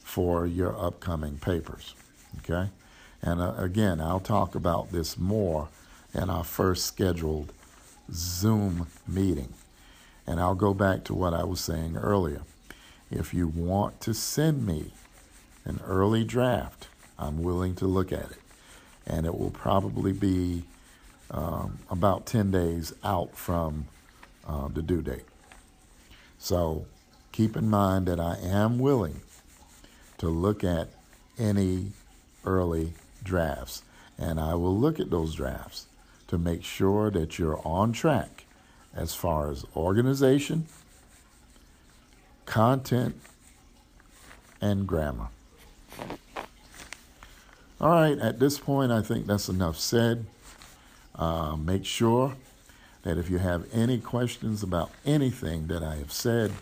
for your upcoming papers. Okay? And uh, again, I'll talk about this more in our first scheduled Zoom meeting. And I'll go back to what I was saying earlier. If you want to send me an early draft, I'm willing to look at it. And it will probably be um, about 10 days out from uh, the due date. So keep in mind that I am willing to look at any early drafts. And I will look at those drafts to make sure that you're on track as far as organization, content, and grammar. All right, at this point, I think that's enough said. Uh, make sure that if you have any questions about anything that I have said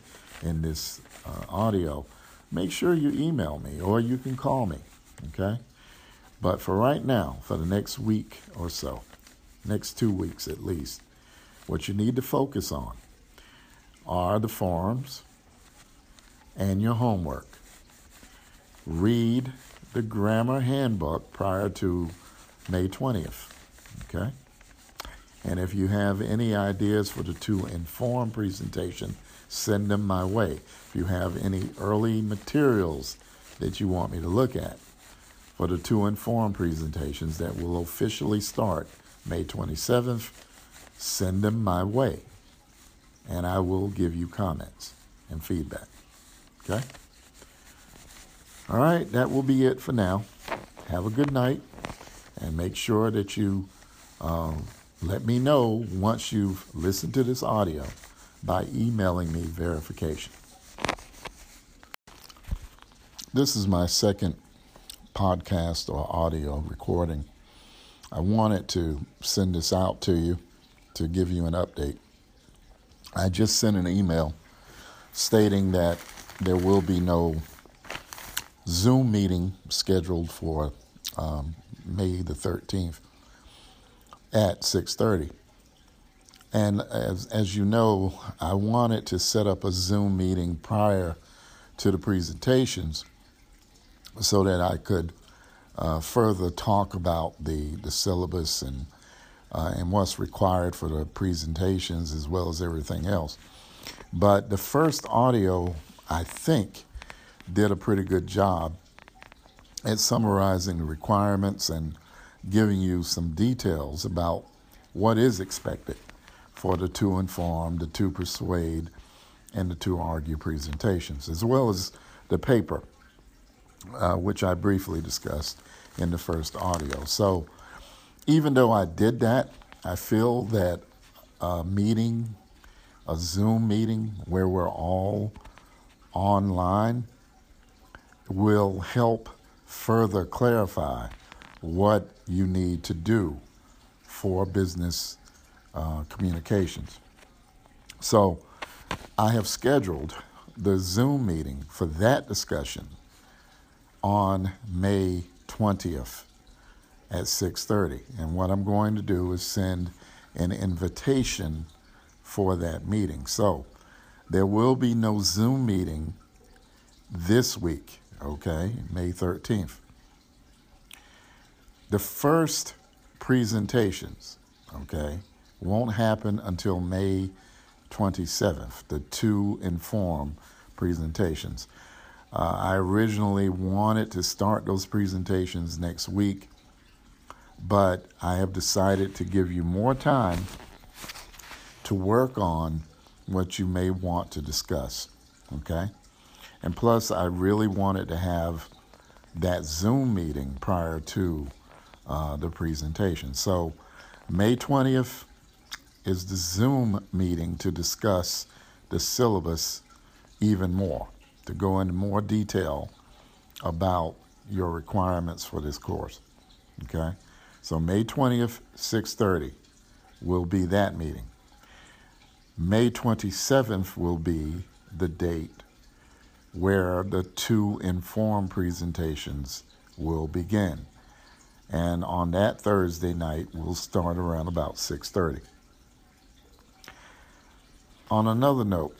in this uh, audio, make sure you email me or you can call me. Okay? But for right now, for the next week or so, next two weeks at least, what you need to focus on are the forms and your homework. Read the grammar handbook prior to May 20th. Okay? And if you have any ideas for the two inform presentation, send them my way. If you have any early materials that you want me to look at for the two inform presentations that will officially start May 27th, send them my way. And I will give you comments and feedback. Okay? All right, that will be it for now. Have a good night and make sure that you. Um, let me know once you've listened to this audio by emailing me verification. This is my second podcast or audio recording. I wanted to send this out to you to give you an update. I just sent an email stating that there will be no Zoom meeting scheduled for um, May the 13th at 6:30. And as as you know, I wanted to set up a Zoom meeting prior to the presentations so that I could uh, further talk about the the syllabus and uh, and what's required for the presentations as well as everything else. But the first audio, I think, did a pretty good job at summarizing the requirements and giving you some details about what is expected for the two inform, the two persuade, and the two argue presentations, as well as the paper, uh, which I briefly discussed in the first audio. So, even though I did that, I feel that a meeting, a Zoom meeting where we're all online, will help further clarify what you need to do for business uh, communications. So I have scheduled the Zoom meeting for that discussion on May 20th at 6:30 and what I'm going to do is send an invitation for that meeting. So there will be no Zoom meeting this week, okay? May 13th. The first presentations, okay, won't happen until May 27th, the two inform presentations. Uh, I originally wanted to start those presentations next week, but I have decided to give you more time to work on what you may want to discuss. Okay? And plus, I really wanted to have that Zoom meeting prior to uh, the presentation. So, May 20th is the Zoom meeting to discuss the syllabus even more, to go into more detail about your requirements for this course. Okay? So May 20th, 6:30 will be that meeting. May 27th will be the date where the two informed presentations will begin. And on that Thursday night, we'll start around about 6:30. On another note,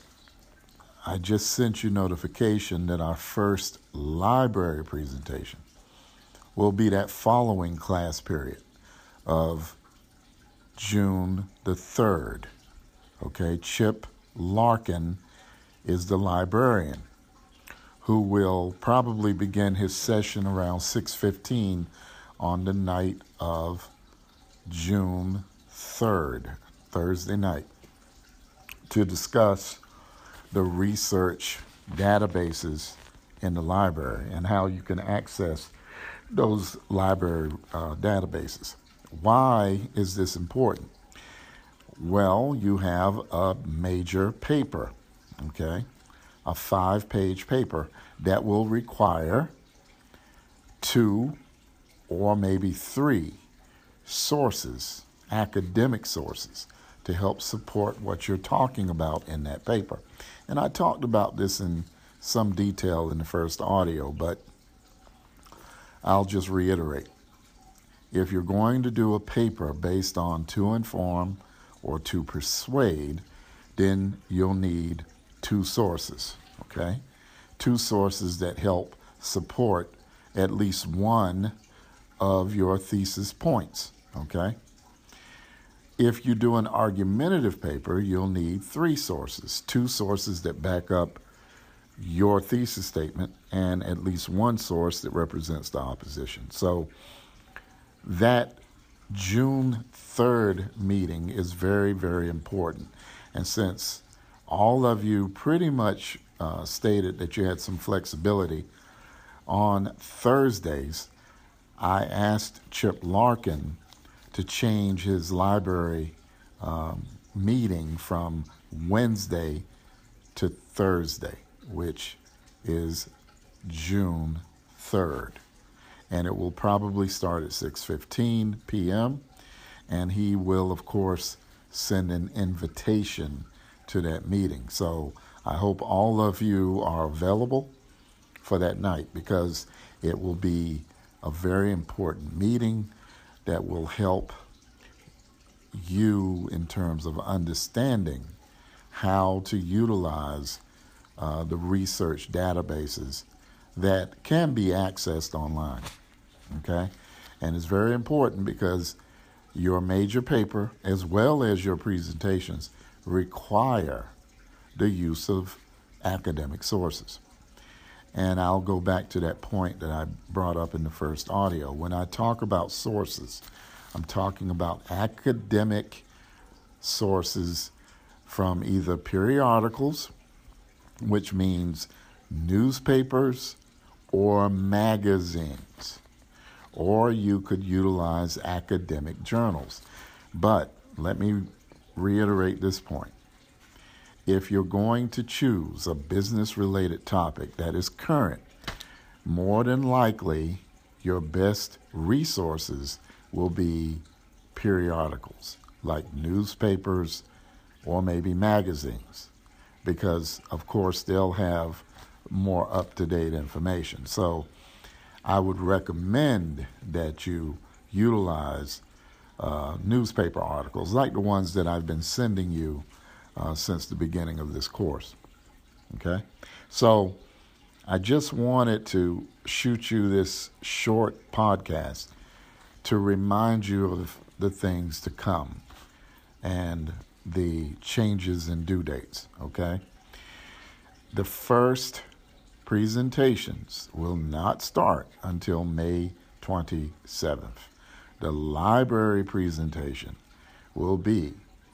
I just sent you notification that our first library presentation will be that following class period of June the 3rd. Okay, Chip Larkin is the librarian who will probably begin his session around 6:15 on the night of June 3rd, Thursday night, to discuss the research databases in the library and how you can access those library uh, databases. Why is this important? Well, you have a major paper, okay, a five page paper that will require two or maybe three sources, academic sources, to help support what you're talking about in that paper. And I talked about this in some detail in the first audio, but I'll just reiterate. If you're going to do a paper based on to inform or to persuade, then you'll need two sources, okay? Two sources that help support at least one of your thesis points, okay? If you do an argumentative paper, you'll need three sources two sources that back up your thesis statement and at least one source that represents the opposition. So that June 3rd meeting is very, very important. And since all of you pretty much uh, stated that you had some flexibility on Thursdays, I asked Chip Larkin to change his library um, meeting from Wednesday to Thursday, which is June 3rd. And it will probably start at 6:15 p.m. and he will of course send an invitation to that meeting. So I hope all of you are available for that night because it will be a very important meeting that will help you in terms of understanding how to utilize uh, the research databases that can be accessed online. Okay? And it's very important because your major paper, as well as your presentations, require the use of academic sources. And I'll go back to that point that I brought up in the first audio. When I talk about sources, I'm talking about academic sources from either periodicals, which means newspapers or magazines, or you could utilize academic journals. But let me reiterate this point if you're going to choose a business related topic that is current, more than likely your best resources will be periodicals like newspapers or maybe magazines because of course they'll have more up to date information. So I would recommend that you utilize uh, newspaper articles like the ones that I've been sending you uh, since the beginning of this course. Okay? So I just wanted to shoot you this short podcast to remind you of the things to come and the changes in due dates. Okay? The first presentations will not start until May 27th. The library presentation will be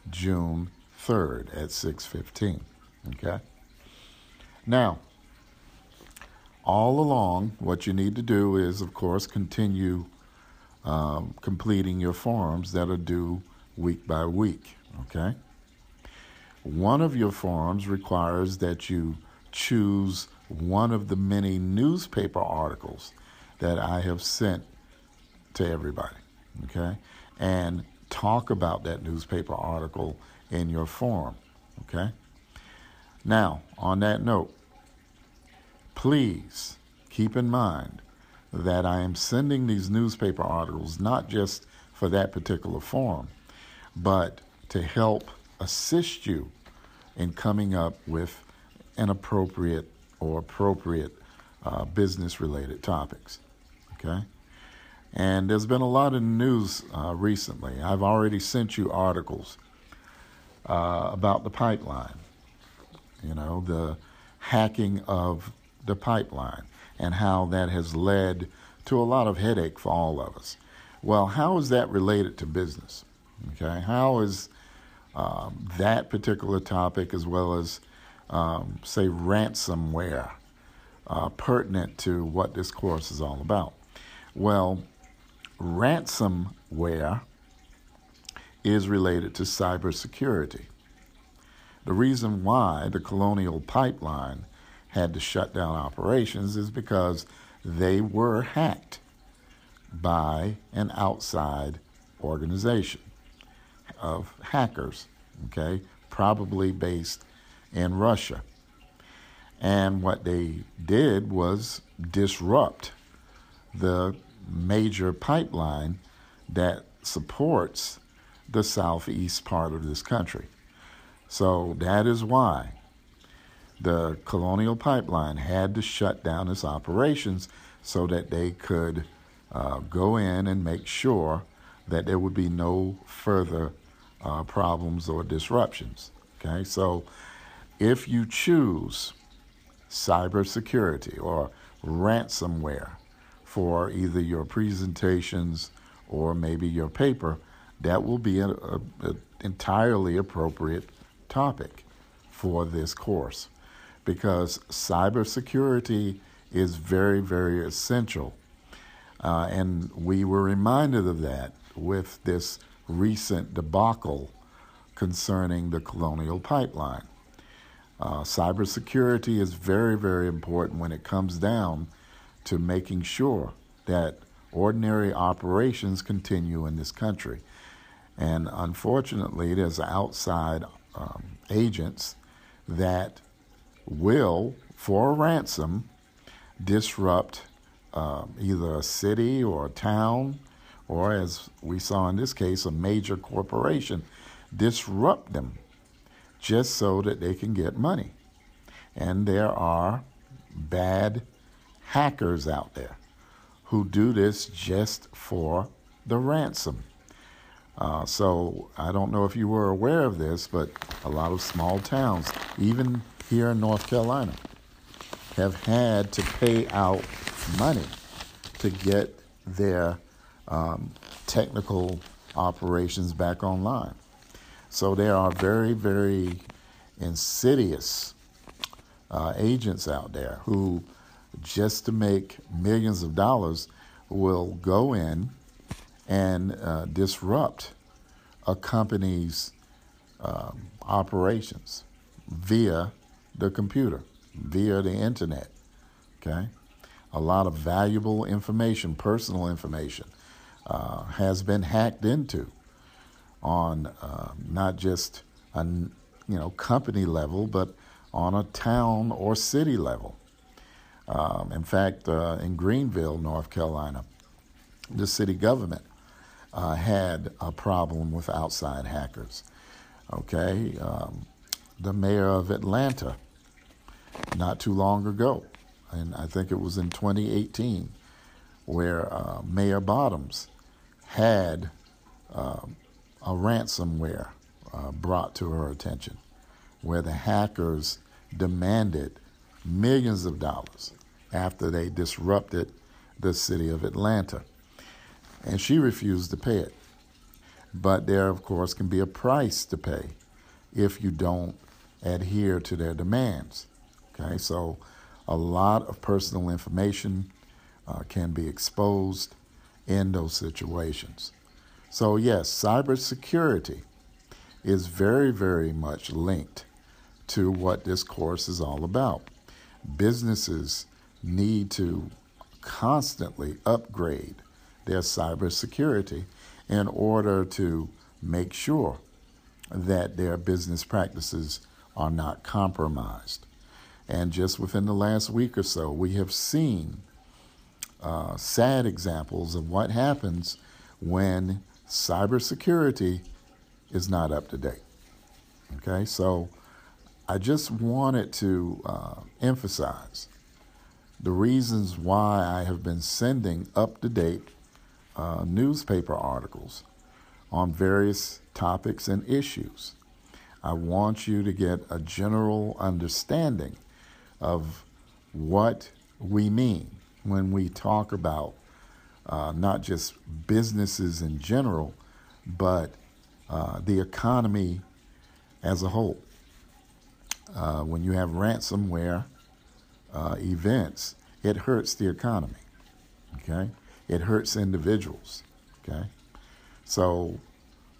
June 3rd at 6:15. Okay? Now, all along, what you need to do is, of course, continue um, completing your forms that are due week by week. Okay? One of your forms requires that you choose one of the many newspaper articles that I have sent to everybody. Okay? And talk about that newspaper article in your form. Okay? Now, on that note, please keep in mind that I am sending these newspaper articles not just for that particular forum, but to help assist you in coming up with an appropriate or appropriate uh, business related topics. Okay? And there's been a lot of news uh, recently. I've already sent you articles uh, about the pipeline, you know, the hacking of the pipeline and how that has led to a lot of headache for all of us. Well, how is that related to business? Okay, how is um, that particular topic, as well as, um, say, ransomware, uh, pertinent to what this course is all about? Well, ransomware is related to cybersecurity. The reason why the Colonial Pipeline had to shut down operations is because they were hacked by an outside organization of hackers, okay, probably based in Russia. And what they did was disrupt the major pipeline that supports the southeast part of this country. So that is why the Colonial Pipeline had to shut down its operations so that they could uh, go in and make sure that there would be no further uh, problems or disruptions. Okay, so if you choose cybersecurity or ransomware for either your presentations or maybe your paper, that will be an entirely appropriate topic for this course because cybersecurity is very, very essential. Uh, and we were reminded of that with this recent debacle concerning the Colonial Pipeline. Uh, cybersecurity is very, very important when it comes down to making sure that ordinary operations continue in this country. And unfortunately, there's outside um, agents that will, for a ransom, disrupt uh, either a city or a town, or as we saw in this case, a major corporation, disrupt them just so that they can get money. And there are bad hackers out there who do this just for the ransom. Uh, so I don't know if you were aware of this, but a lot of small towns, even here in North Carolina, have had to pay out money to get their um, technical operations back online. So there are very, very insidious uh, agents out there who, just to make millions of dollars, will go in and uh, disrupt a company's um, operations via the computer, via the internet. Okay? A lot of valuable information, personal information, uh, has been hacked into on uh, not just a you know company level, but on a town or city level. Um, in fact, uh, in Greenville, North Carolina, the city government uh, had a problem with outside hackers. Okay, um, the mayor of Atlanta, not too long ago, and I think it was in 2018, where uh, Mayor Bottoms had uh, a ransomware uh, brought to her attention, where the hackers demanded millions of dollars after they disrupted the city of Atlanta and she refused to pay it. But there, of course, can be a price to pay if you don't adhere to their demands. Okay, so a lot of personal information uh, can be exposed in those situations. So, yes, cybersecurity is very, very much linked to what this course is all about. Businesses need to constantly upgrade their cybersecurity in order to make sure that their business practices are not compromised. And just within the last week or so, we have seen uh, sad examples of what happens when cybersecurity is not up to date. Okay, so I just wanted to uh, emphasize the reasons why I have been sending up to date uh, newspaper articles on various topics and issues. I want you to get a general understanding of what we mean when we talk about uh, not just businesses in general, but uh, the economy as a whole. Uh, when you have ransomware uh, events, it hurts the economy. Okay, it hurts individuals. Okay, so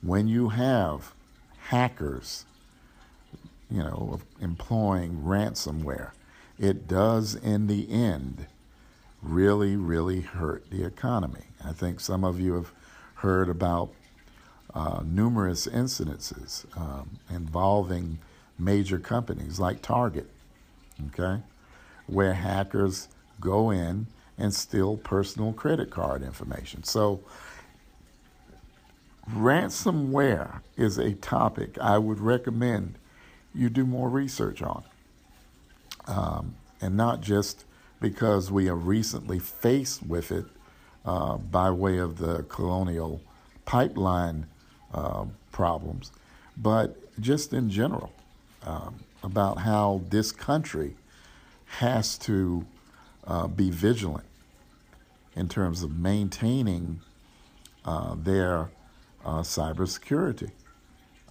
when you have hackers, you know, employing ransomware, it does in the end really, really hurt the economy. I think some of you have heard about uh, numerous incidences um, involving major companies like Target, okay, where hackers go in and steal personal credit card information. So, ransomware is a topic I would recommend you do more research on. Um, and not just because we are recently faced with it uh, by way of the colonial pipeline uh, problems, but just in general um, about how this country has to uh, be vigilant in terms of maintaining uh, their uh, cybersecurity.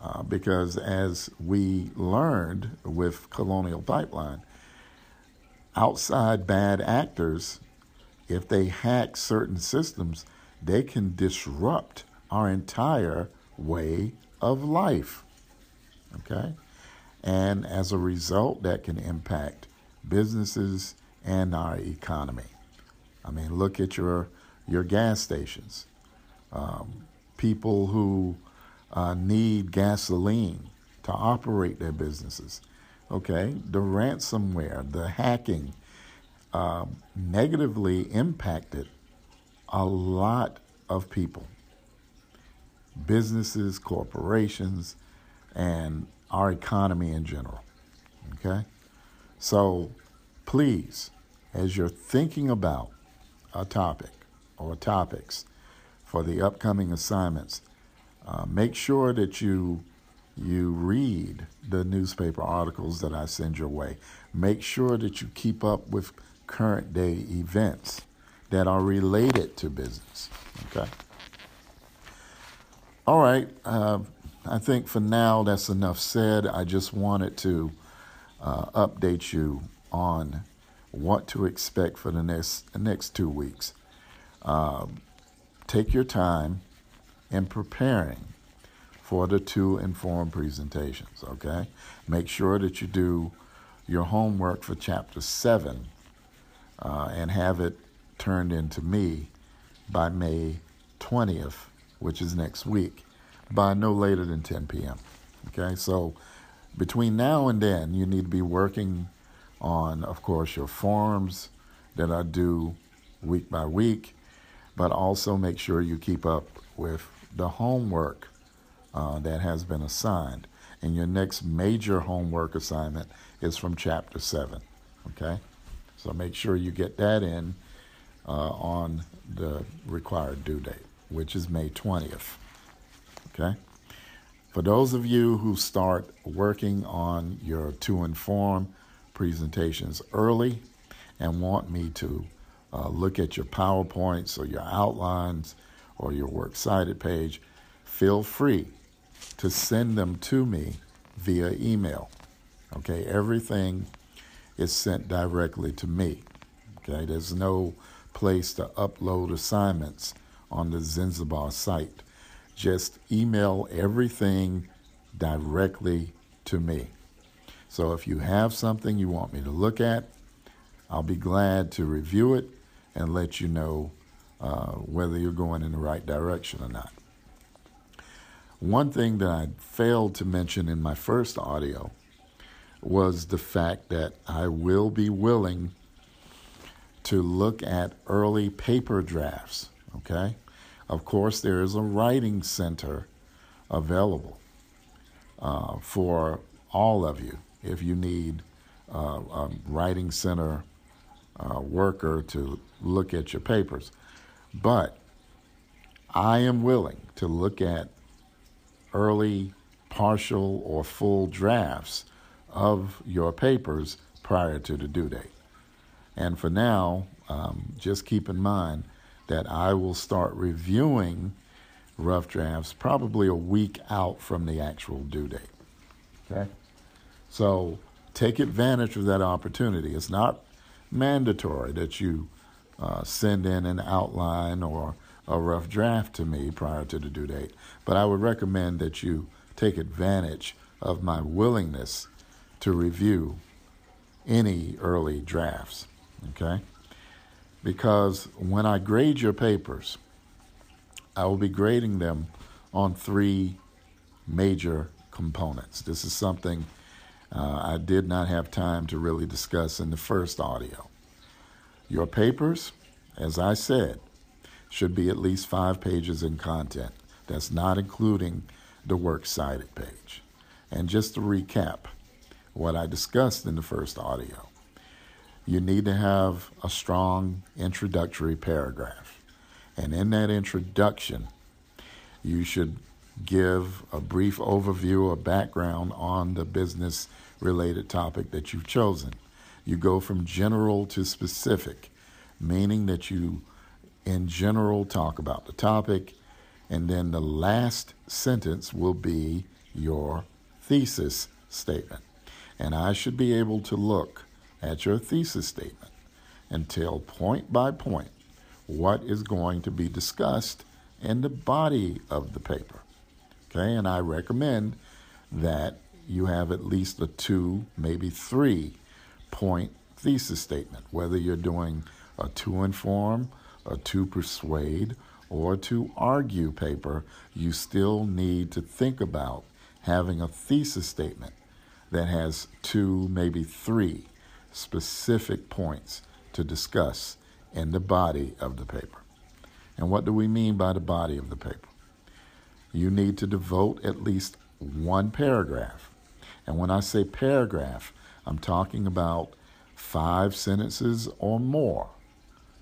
Uh, because as we learned with Colonial Pipeline, outside bad actors, if they hack certain systems, they can disrupt our entire way of life. Okay? And as a result, that can impact businesses and our economy. I mean, look at your, your gas stations. Um, people who uh, need gasoline to operate their businesses. Okay, the ransomware, the hacking um, negatively impacted a lot of people, businesses, corporations, and our economy in general. Okay? So please, as you're thinking about a topic or topics for the upcoming assignments, uh, make sure that you you read the newspaper articles that I send your way. Make sure that you keep up with current day events that are related to business. Okay. All right. Uh, I think for now that's enough said. I just wanted to uh, update you on what to expect for the next the next two weeks. Uh, take your time in preparing for the two informed presentations. Okay, make sure that you do your homework for chapter seven uh, and have it turned into me by May 20th, which is next week by no later than 10 p.m. Okay, so between now and then, you need to be working on, of course, your forms that I due week by week, but also make sure you keep up with the homework uh, that has been assigned. And your next major homework assignment is from chapter 7. Okay? So make sure you get that in uh, on the required due date, which is May 20th. Okay? For those of you who start working on your to inform presentations early and want me to uh, look at your PowerPoints or your outlines or your works cited page, feel free to send them to me via email. Okay, everything is sent directly to me. Okay, there's no place to upload assignments on the Zanzibar site just email everything directly to me. So if you have something you want me to look at, I'll be glad to review it and let you know uh, whether you're going in the right direction or not. One thing that I failed to mention in my first audio was the fact that I will be willing to look at early paper drafts. Okay? Of course, there is a writing center available uh, for all of you if you need uh, a writing center uh, worker to look at your papers. But I am willing to look at early, partial, or full drafts of your papers prior to the due date. And for now, um, just keep in mind that I will start reviewing rough drafts probably a week out from the actual due date. Okay? So take advantage of that opportunity. It's not mandatory that you uh, send in an outline or a rough draft to me prior to the due date, but I would recommend that you take advantage of my willingness to review any early drafts. Okay? Because when I grade your papers, I will be grading them on three major components. This is something uh, I did not have time to really discuss in the first audio. Your papers, as I said, should be at least five pages in content. That's not including the works cited page. And just to recap what I discussed in the first audio, you need to have a strong introductory paragraph. And in that introduction, you should give a brief overview or background on the business related topic that you've chosen. You go from general to specific, meaning that you, in general, talk about the topic, and then the last sentence will be your thesis statement. And I should be able to look at your thesis statement and tell point by point what is going to be discussed in the body of the paper. Okay, and I recommend that you have at least a two, maybe three point thesis statement, whether you're doing a to inform, a to persuade, or to argue paper, you still need to think about having a thesis statement that has two, maybe three specific points to discuss in the body of the paper. And what do we mean by the body of the paper? You need to devote at least one paragraph. And when I say paragraph, I'm talking about five sentences or more.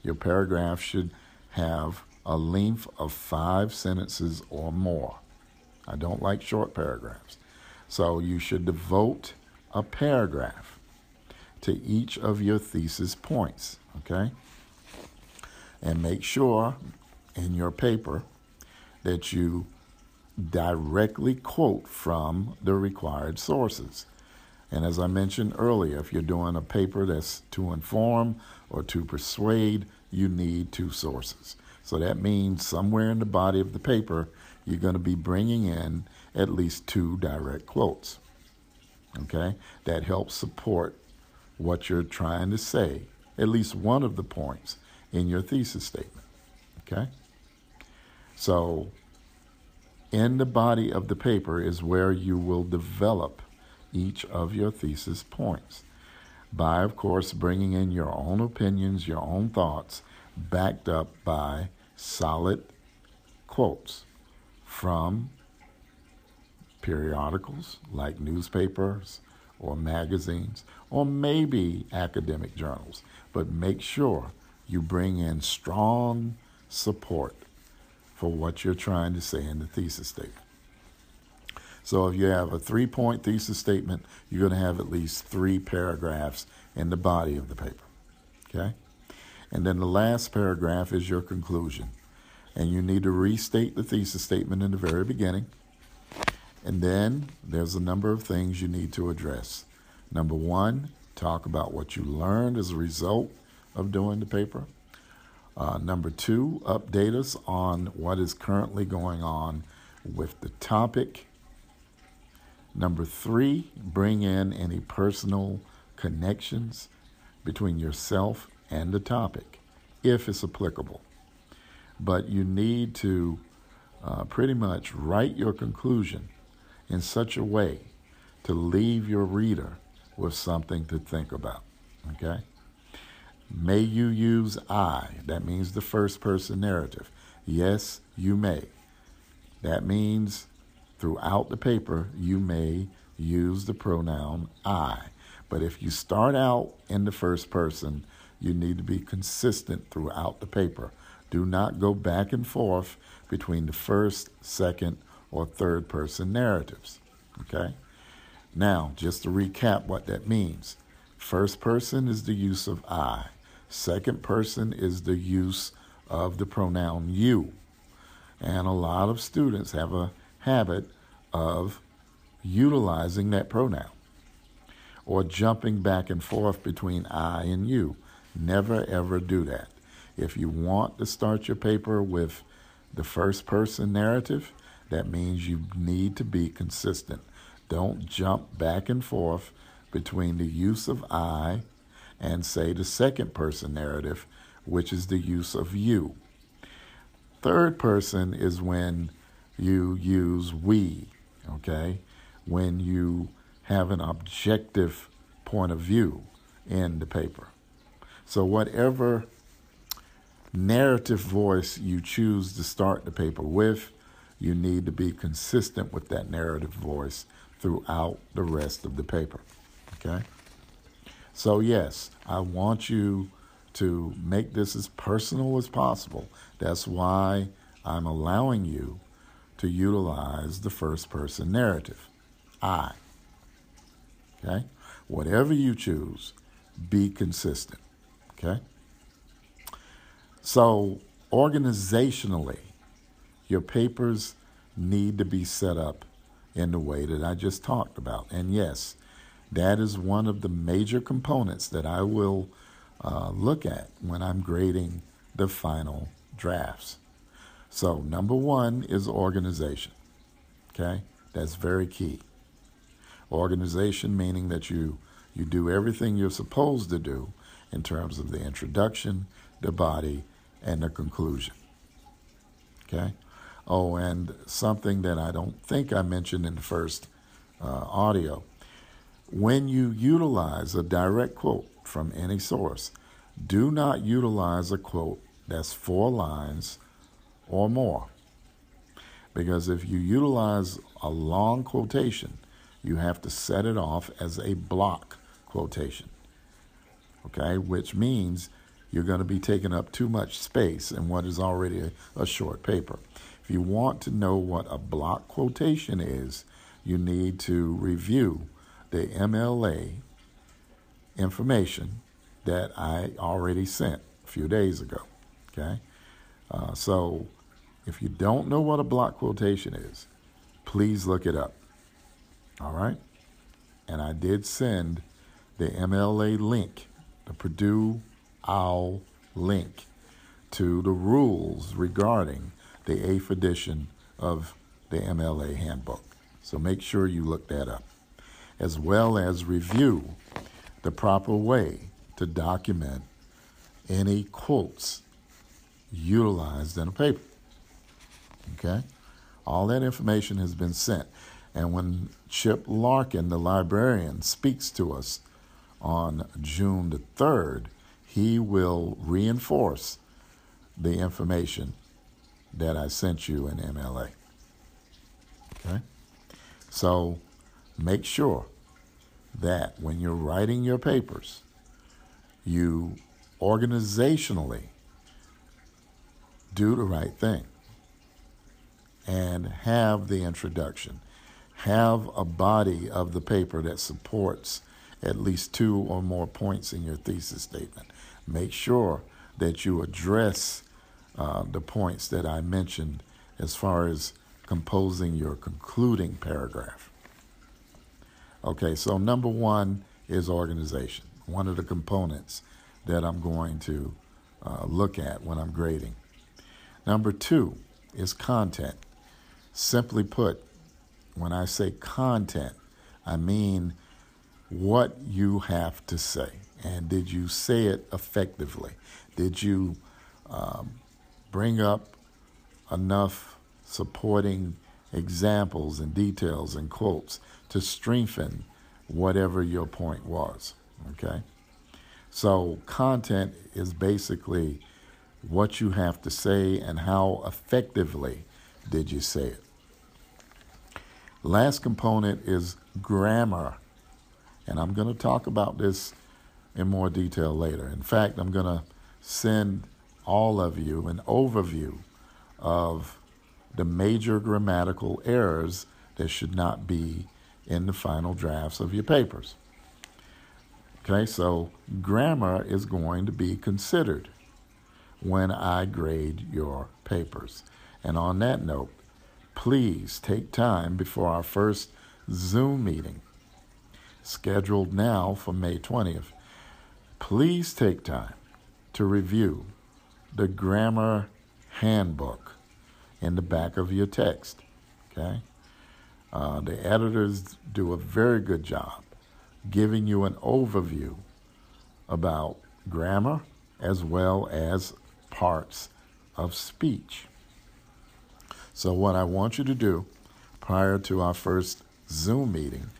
Your paragraph should have a length of five sentences or more. I don't like short paragraphs. So you should devote a paragraph to each of your thesis points, okay? And make sure in your paper that you directly quote from the required sources. And as I mentioned earlier, if you're doing a paper that's to inform or to persuade, you need two sources. So that means somewhere in the body of the paper, you're going to be bringing in at least two direct quotes. Okay? That helps support what you're trying to say, at least one of the points in your thesis statement. Okay? So, in the body of the paper is where you will develop each of your thesis points by, of course, bringing in your own opinions, your own thoughts, backed up by solid quotes from periodicals like newspapers or magazines or maybe academic journals. But make sure you bring in strong support for what you're trying to say in the thesis statement. So if you have a three point thesis statement, you're going to have at least three paragraphs in the body of the paper. Okay? And then the last paragraph is your conclusion. And you need to restate the thesis statement in the very beginning and then there's a number of things you need to address. Number one, talk about what you learned as a result of doing the paper. Uh, number two, update us on what is currently going on with the topic. Number three, bring in any personal connections between yourself and the topic, if it's applicable. But you need to uh, pretty much write your conclusion in such a way to leave your reader with something to think about. Okay? May you use I? That means the first person narrative. Yes, you may. That means throughout the paper, you may use the pronoun I. But if you start out in the first person, you need to be consistent throughout the paper. Do not go back and forth between the first, second, or third person narratives. Okay? Now, just to recap what that means first person is the use of I, second person is the use of the pronoun you. And a lot of students have a habit of utilizing that pronoun or jumping back and forth between I and you. Never ever do that. If you want to start your paper with the first person narrative, that means you need to be consistent. Don't jump back and forth between the use of I and, say, the second person narrative, which is the use of you. Third person is when you use we, okay? When you have an objective point of view in the paper. So, whatever narrative voice you choose to start the paper with, you need to be consistent with that narrative voice throughout the rest of the paper. Okay? So, yes, I want you to make this as personal as possible. That's why I'm allowing you to utilize the first person narrative. I. Okay? Whatever you choose, be consistent. Okay? So, organizationally, your papers need to be set up in the way that I just talked about. And yes, that is one of the major components that I will uh, look at when I'm grading the final drafts. So, number one is organization. Okay? That's very key. Organization meaning that you you do everything you're supposed to do in terms of the introduction, the body, and the conclusion. Okay? Oh, and something that I don't think I mentioned in the first uh, audio. When you utilize a direct quote from any source, do not utilize a quote that's four lines or more. Because if you utilize a long quotation, you have to set it off as a block quotation. Okay, which means you're going to be taking up too much space in what is already a, a short paper. If you want to know what a block quotation is, you need to review the MLA information that I already sent a few days ago. Okay, uh, so if you don't know what a block quotation is, please look it up. All right? And I did send the MLA link, the Purdue OWL link, to the rules regarding the eighth edition of the MLA handbook. So make sure you look that up, as well as review the proper way to document any quotes utilized in a paper. Okay? All that information has been sent. And when Chip Larkin, the librarian, speaks to us on June the 3rd, he will reinforce the information that I sent you in MLA. Okay? So make sure that when you're writing your papers, you organizationally do the right thing and have the introduction have a body of the paper that supports at least two or more points in your thesis statement. Make sure that you address uh, the points that I mentioned as far as composing your concluding paragraph. Okay, so number one is organization, one of the components that I'm going to uh, look at when I'm grading. Number two is content. Simply put, when I say content, I mean what you have to say. And did you say it effectively? Did you um, bring up enough supporting examples and details and quotes to strengthen whatever your point was. Okay? So, content is basically what you have to say and how effectively did you say it. Last component is grammar. And I'm going to talk about this in more detail later. In fact, I'm going to send all of you an overview of the major grammatical errors that should not be in the final drafts of your papers. Okay, so grammar is going to be considered when I grade your papers. And on that note, please take time before our first Zoom meeting, scheduled now for May 20th. Please take time to review the grammar handbook in the back of your text. Okay? Uh, the editors do a very good job giving you an overview about grammar as well as parts of speech. So, what I want you to do prior to our first Zoom meeting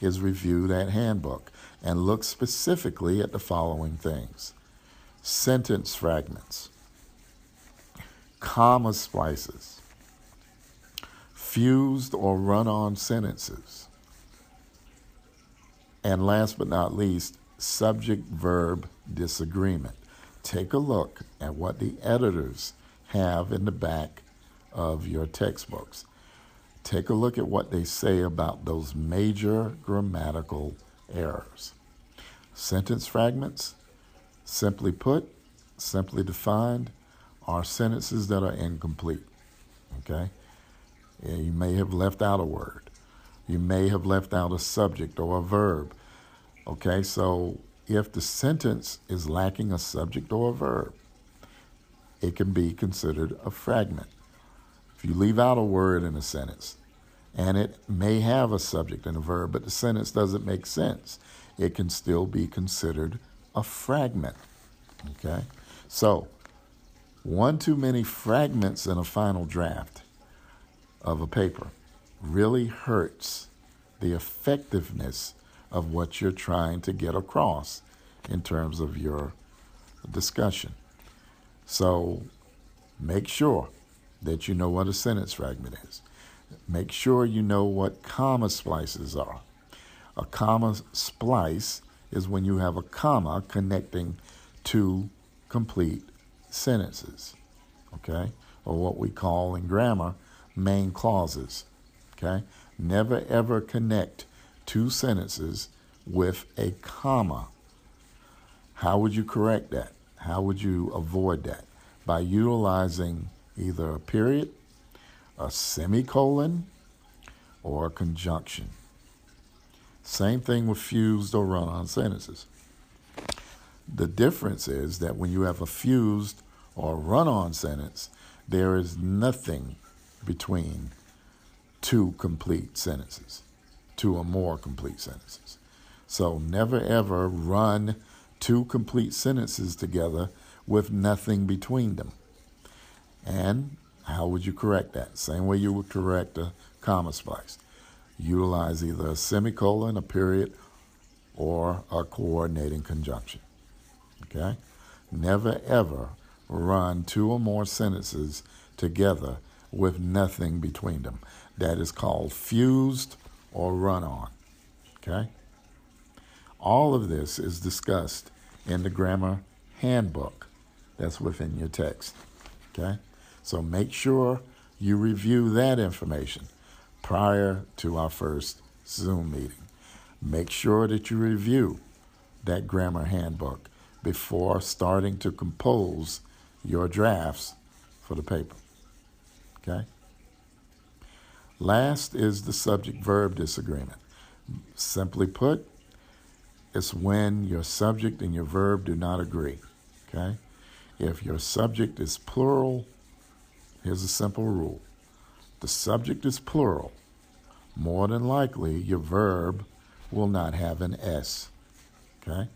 is review that handbook and look specifically at the following things sentence fragments, comma splices, fused or run on sentences, and last but not least, subject verb disagreement. Take a look at what the editors have in the back of your textbooks. Take a look at what they say about those major grammatical errors. Sentence fragments, simply put, simply defined, are sentences that are incomplete. Okay? You may have left out a word. You may have left out a subject or a verb. Okay, so if the sentence is lacking a subject or a verb, it can be considered a fragment. If you leave out a word in a sentence, and it may have a subject and a verb, but the sentence doesn't make sense, it can still be considered a fragment. Okay? So, one too many fragments in a final draft of a paper really hurts the effectiveness of what you're trying to get across in terms of your discussion. So make sure that you know what a sentence fragment is. Make sure you know what comma splices are. A comma splice is when you have a comma connecting two complete sentences, okay? Or what we call in grammar main clauses, okay? Never ever connect two sentences with a comma. How would you correct that? How would you avoid that? By utilizing either a period, a semicolon, or a conjunction. Same thing with fused or run on sentences. The difference is that when you have a fused or run on sentence, there is nothing between two complete sentences two or more complete sentences. So never ever run two complete sentences together with nothing between them. And how would you correct that? Same way you would correct a comma splice. Utilize either a semicolon, a period, or a coordinating conjunction. Okay? Never ever run two or more sentences together with nothing between them. That is called fused or run on. Okay? All of this is discussed in the grammar handbook that's within your text. Okay? So make sure you review that information prior to our first Zoom meeting. Make sure that you review that grammar handbook before starting to compose your drafts for the paper. Okay? Last is the subject verb disagreement. Simply put, it's when your subject and your verb do not agree. Okay? If your subject is plural, here's a simple rule the subject is plural, more than likely your verb will not have an S. Okay?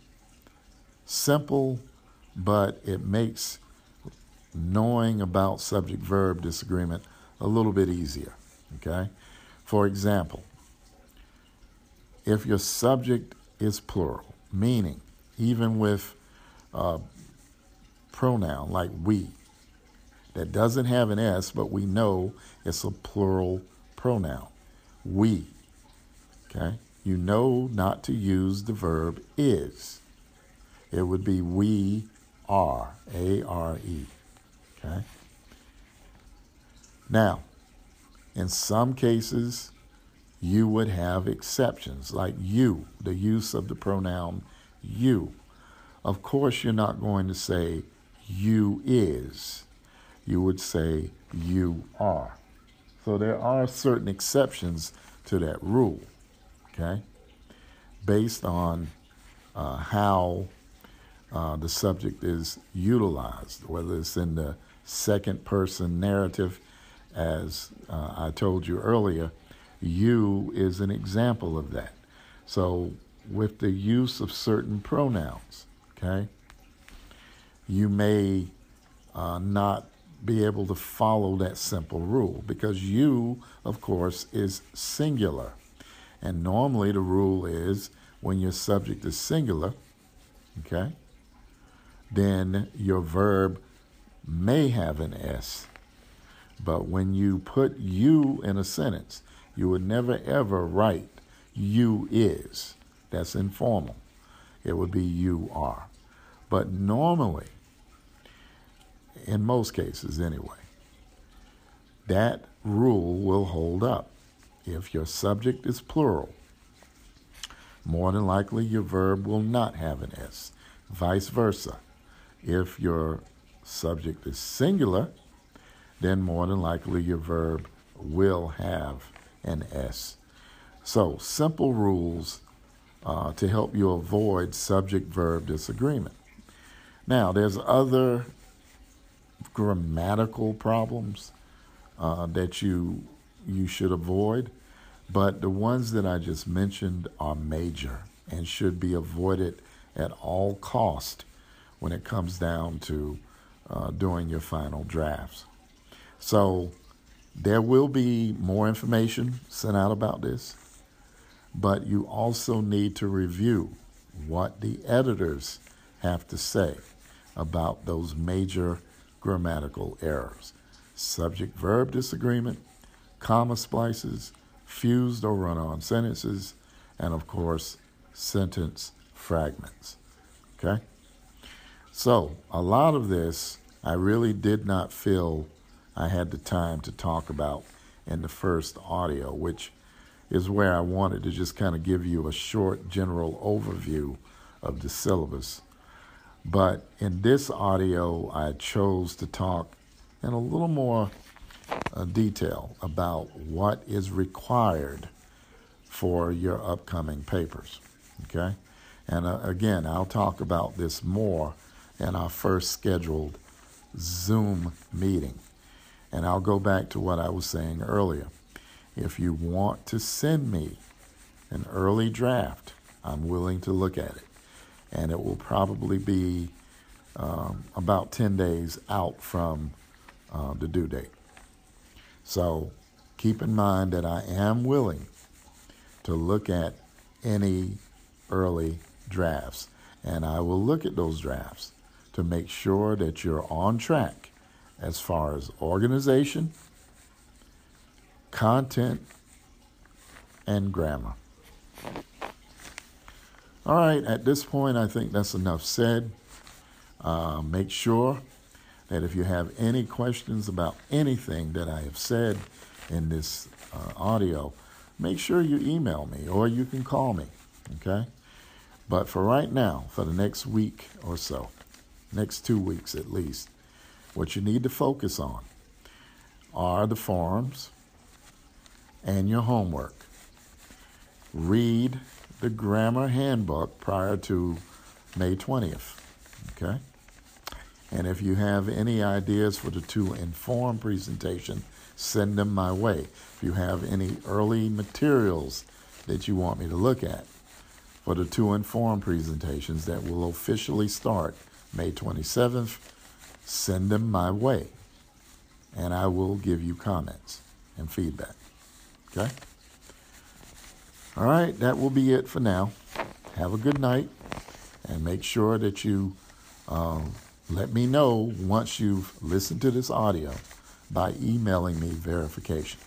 Simple, but it makes knowing about subject verb disagreement a little bit easier. Okay? For example, if your subject is plural, meaning even with a pronoun like we, that doesn't have an S, but we know it's a plural pronoun. We. Okay? You know not to use the verb is. It would be we are, A R E. Okay? Now, in some cases, you would have exceptions, like you, the use of the pronoun you. Of course, you're not going to say you is. You would say you are. So there are certain exceptions to that rule, okay, based on uh, how uh, the subject is utilized, whether it's in the second person narrative, as uh, I told you earlier, you is an example of that. So, with the use of certain pronouns, okay, you may uh, not be able to follow that simple rule because you, of course, is singular. And normally the rule is when your subject is singular, okay, then your verb may have an S. But when you put you in a sentence, you would never ever write you is. That's informal. It would be you are. But normally, in most cases anyway, that rule will hold up. If your subject is plural, more than likely your verb will not have an S. Vice versa. If your subject is singular, then more than likely your verb will have an S. So, simple rules uh, to help you avoid subject verb disagreement. Now, there's other grammatical problems uh, that you you should avoid, but the ones that I just mentioned are major and should be avoided at all cost when it comes down to uh, doing your final drafts. So there will be more information sent out about this, but you also need to review what the editors have to say about those major grammatical errors subject verb disagreement, comma splices, fused or run on sentences, and of course, sentence fragments. Okay? So, a lot of this I really did not feel I had the time to talk about in the first audio, which is where I wanted to just kind of give you a short general overview of the syllabus but in this audio, I chose to talk in a little more uh, detail about what is required for your upcoming papers. Okay? And uh, again, I'll talk about this more in our first scheduled Zoom meeting. And I'll go back to what I was saying earlier. If you want to send me an early draft, I'm willing to look at it and it will probably be um, about 10 days out from uh, the due date. So keep in mind that I am willing to look at any early drafts, and I will look at those drafts to make sure that you're on track as far as organization, content, and grammar. All right, at this point, I think that's enough said. Uh, make sure that if you have any questions about anything that I have said in this uh, audio, make sure you email me or you can call me, okay? But for right now, for the next week or so, next to weeks at least, what you need to focus on are the forms and your homework. Read the grammar handbook prior to May 20th. Okay? And if you have any ideas for the to inform presentation, send them my way. If you have any early materials that you want me to look at for the two inform presentations that will officially start May 27th, send them my way. And I will give you comments and feedback. Okay? All right, that will be it for now. Have a good night and make sure that you um, let me know once you've listened to this audio by emailing me verification.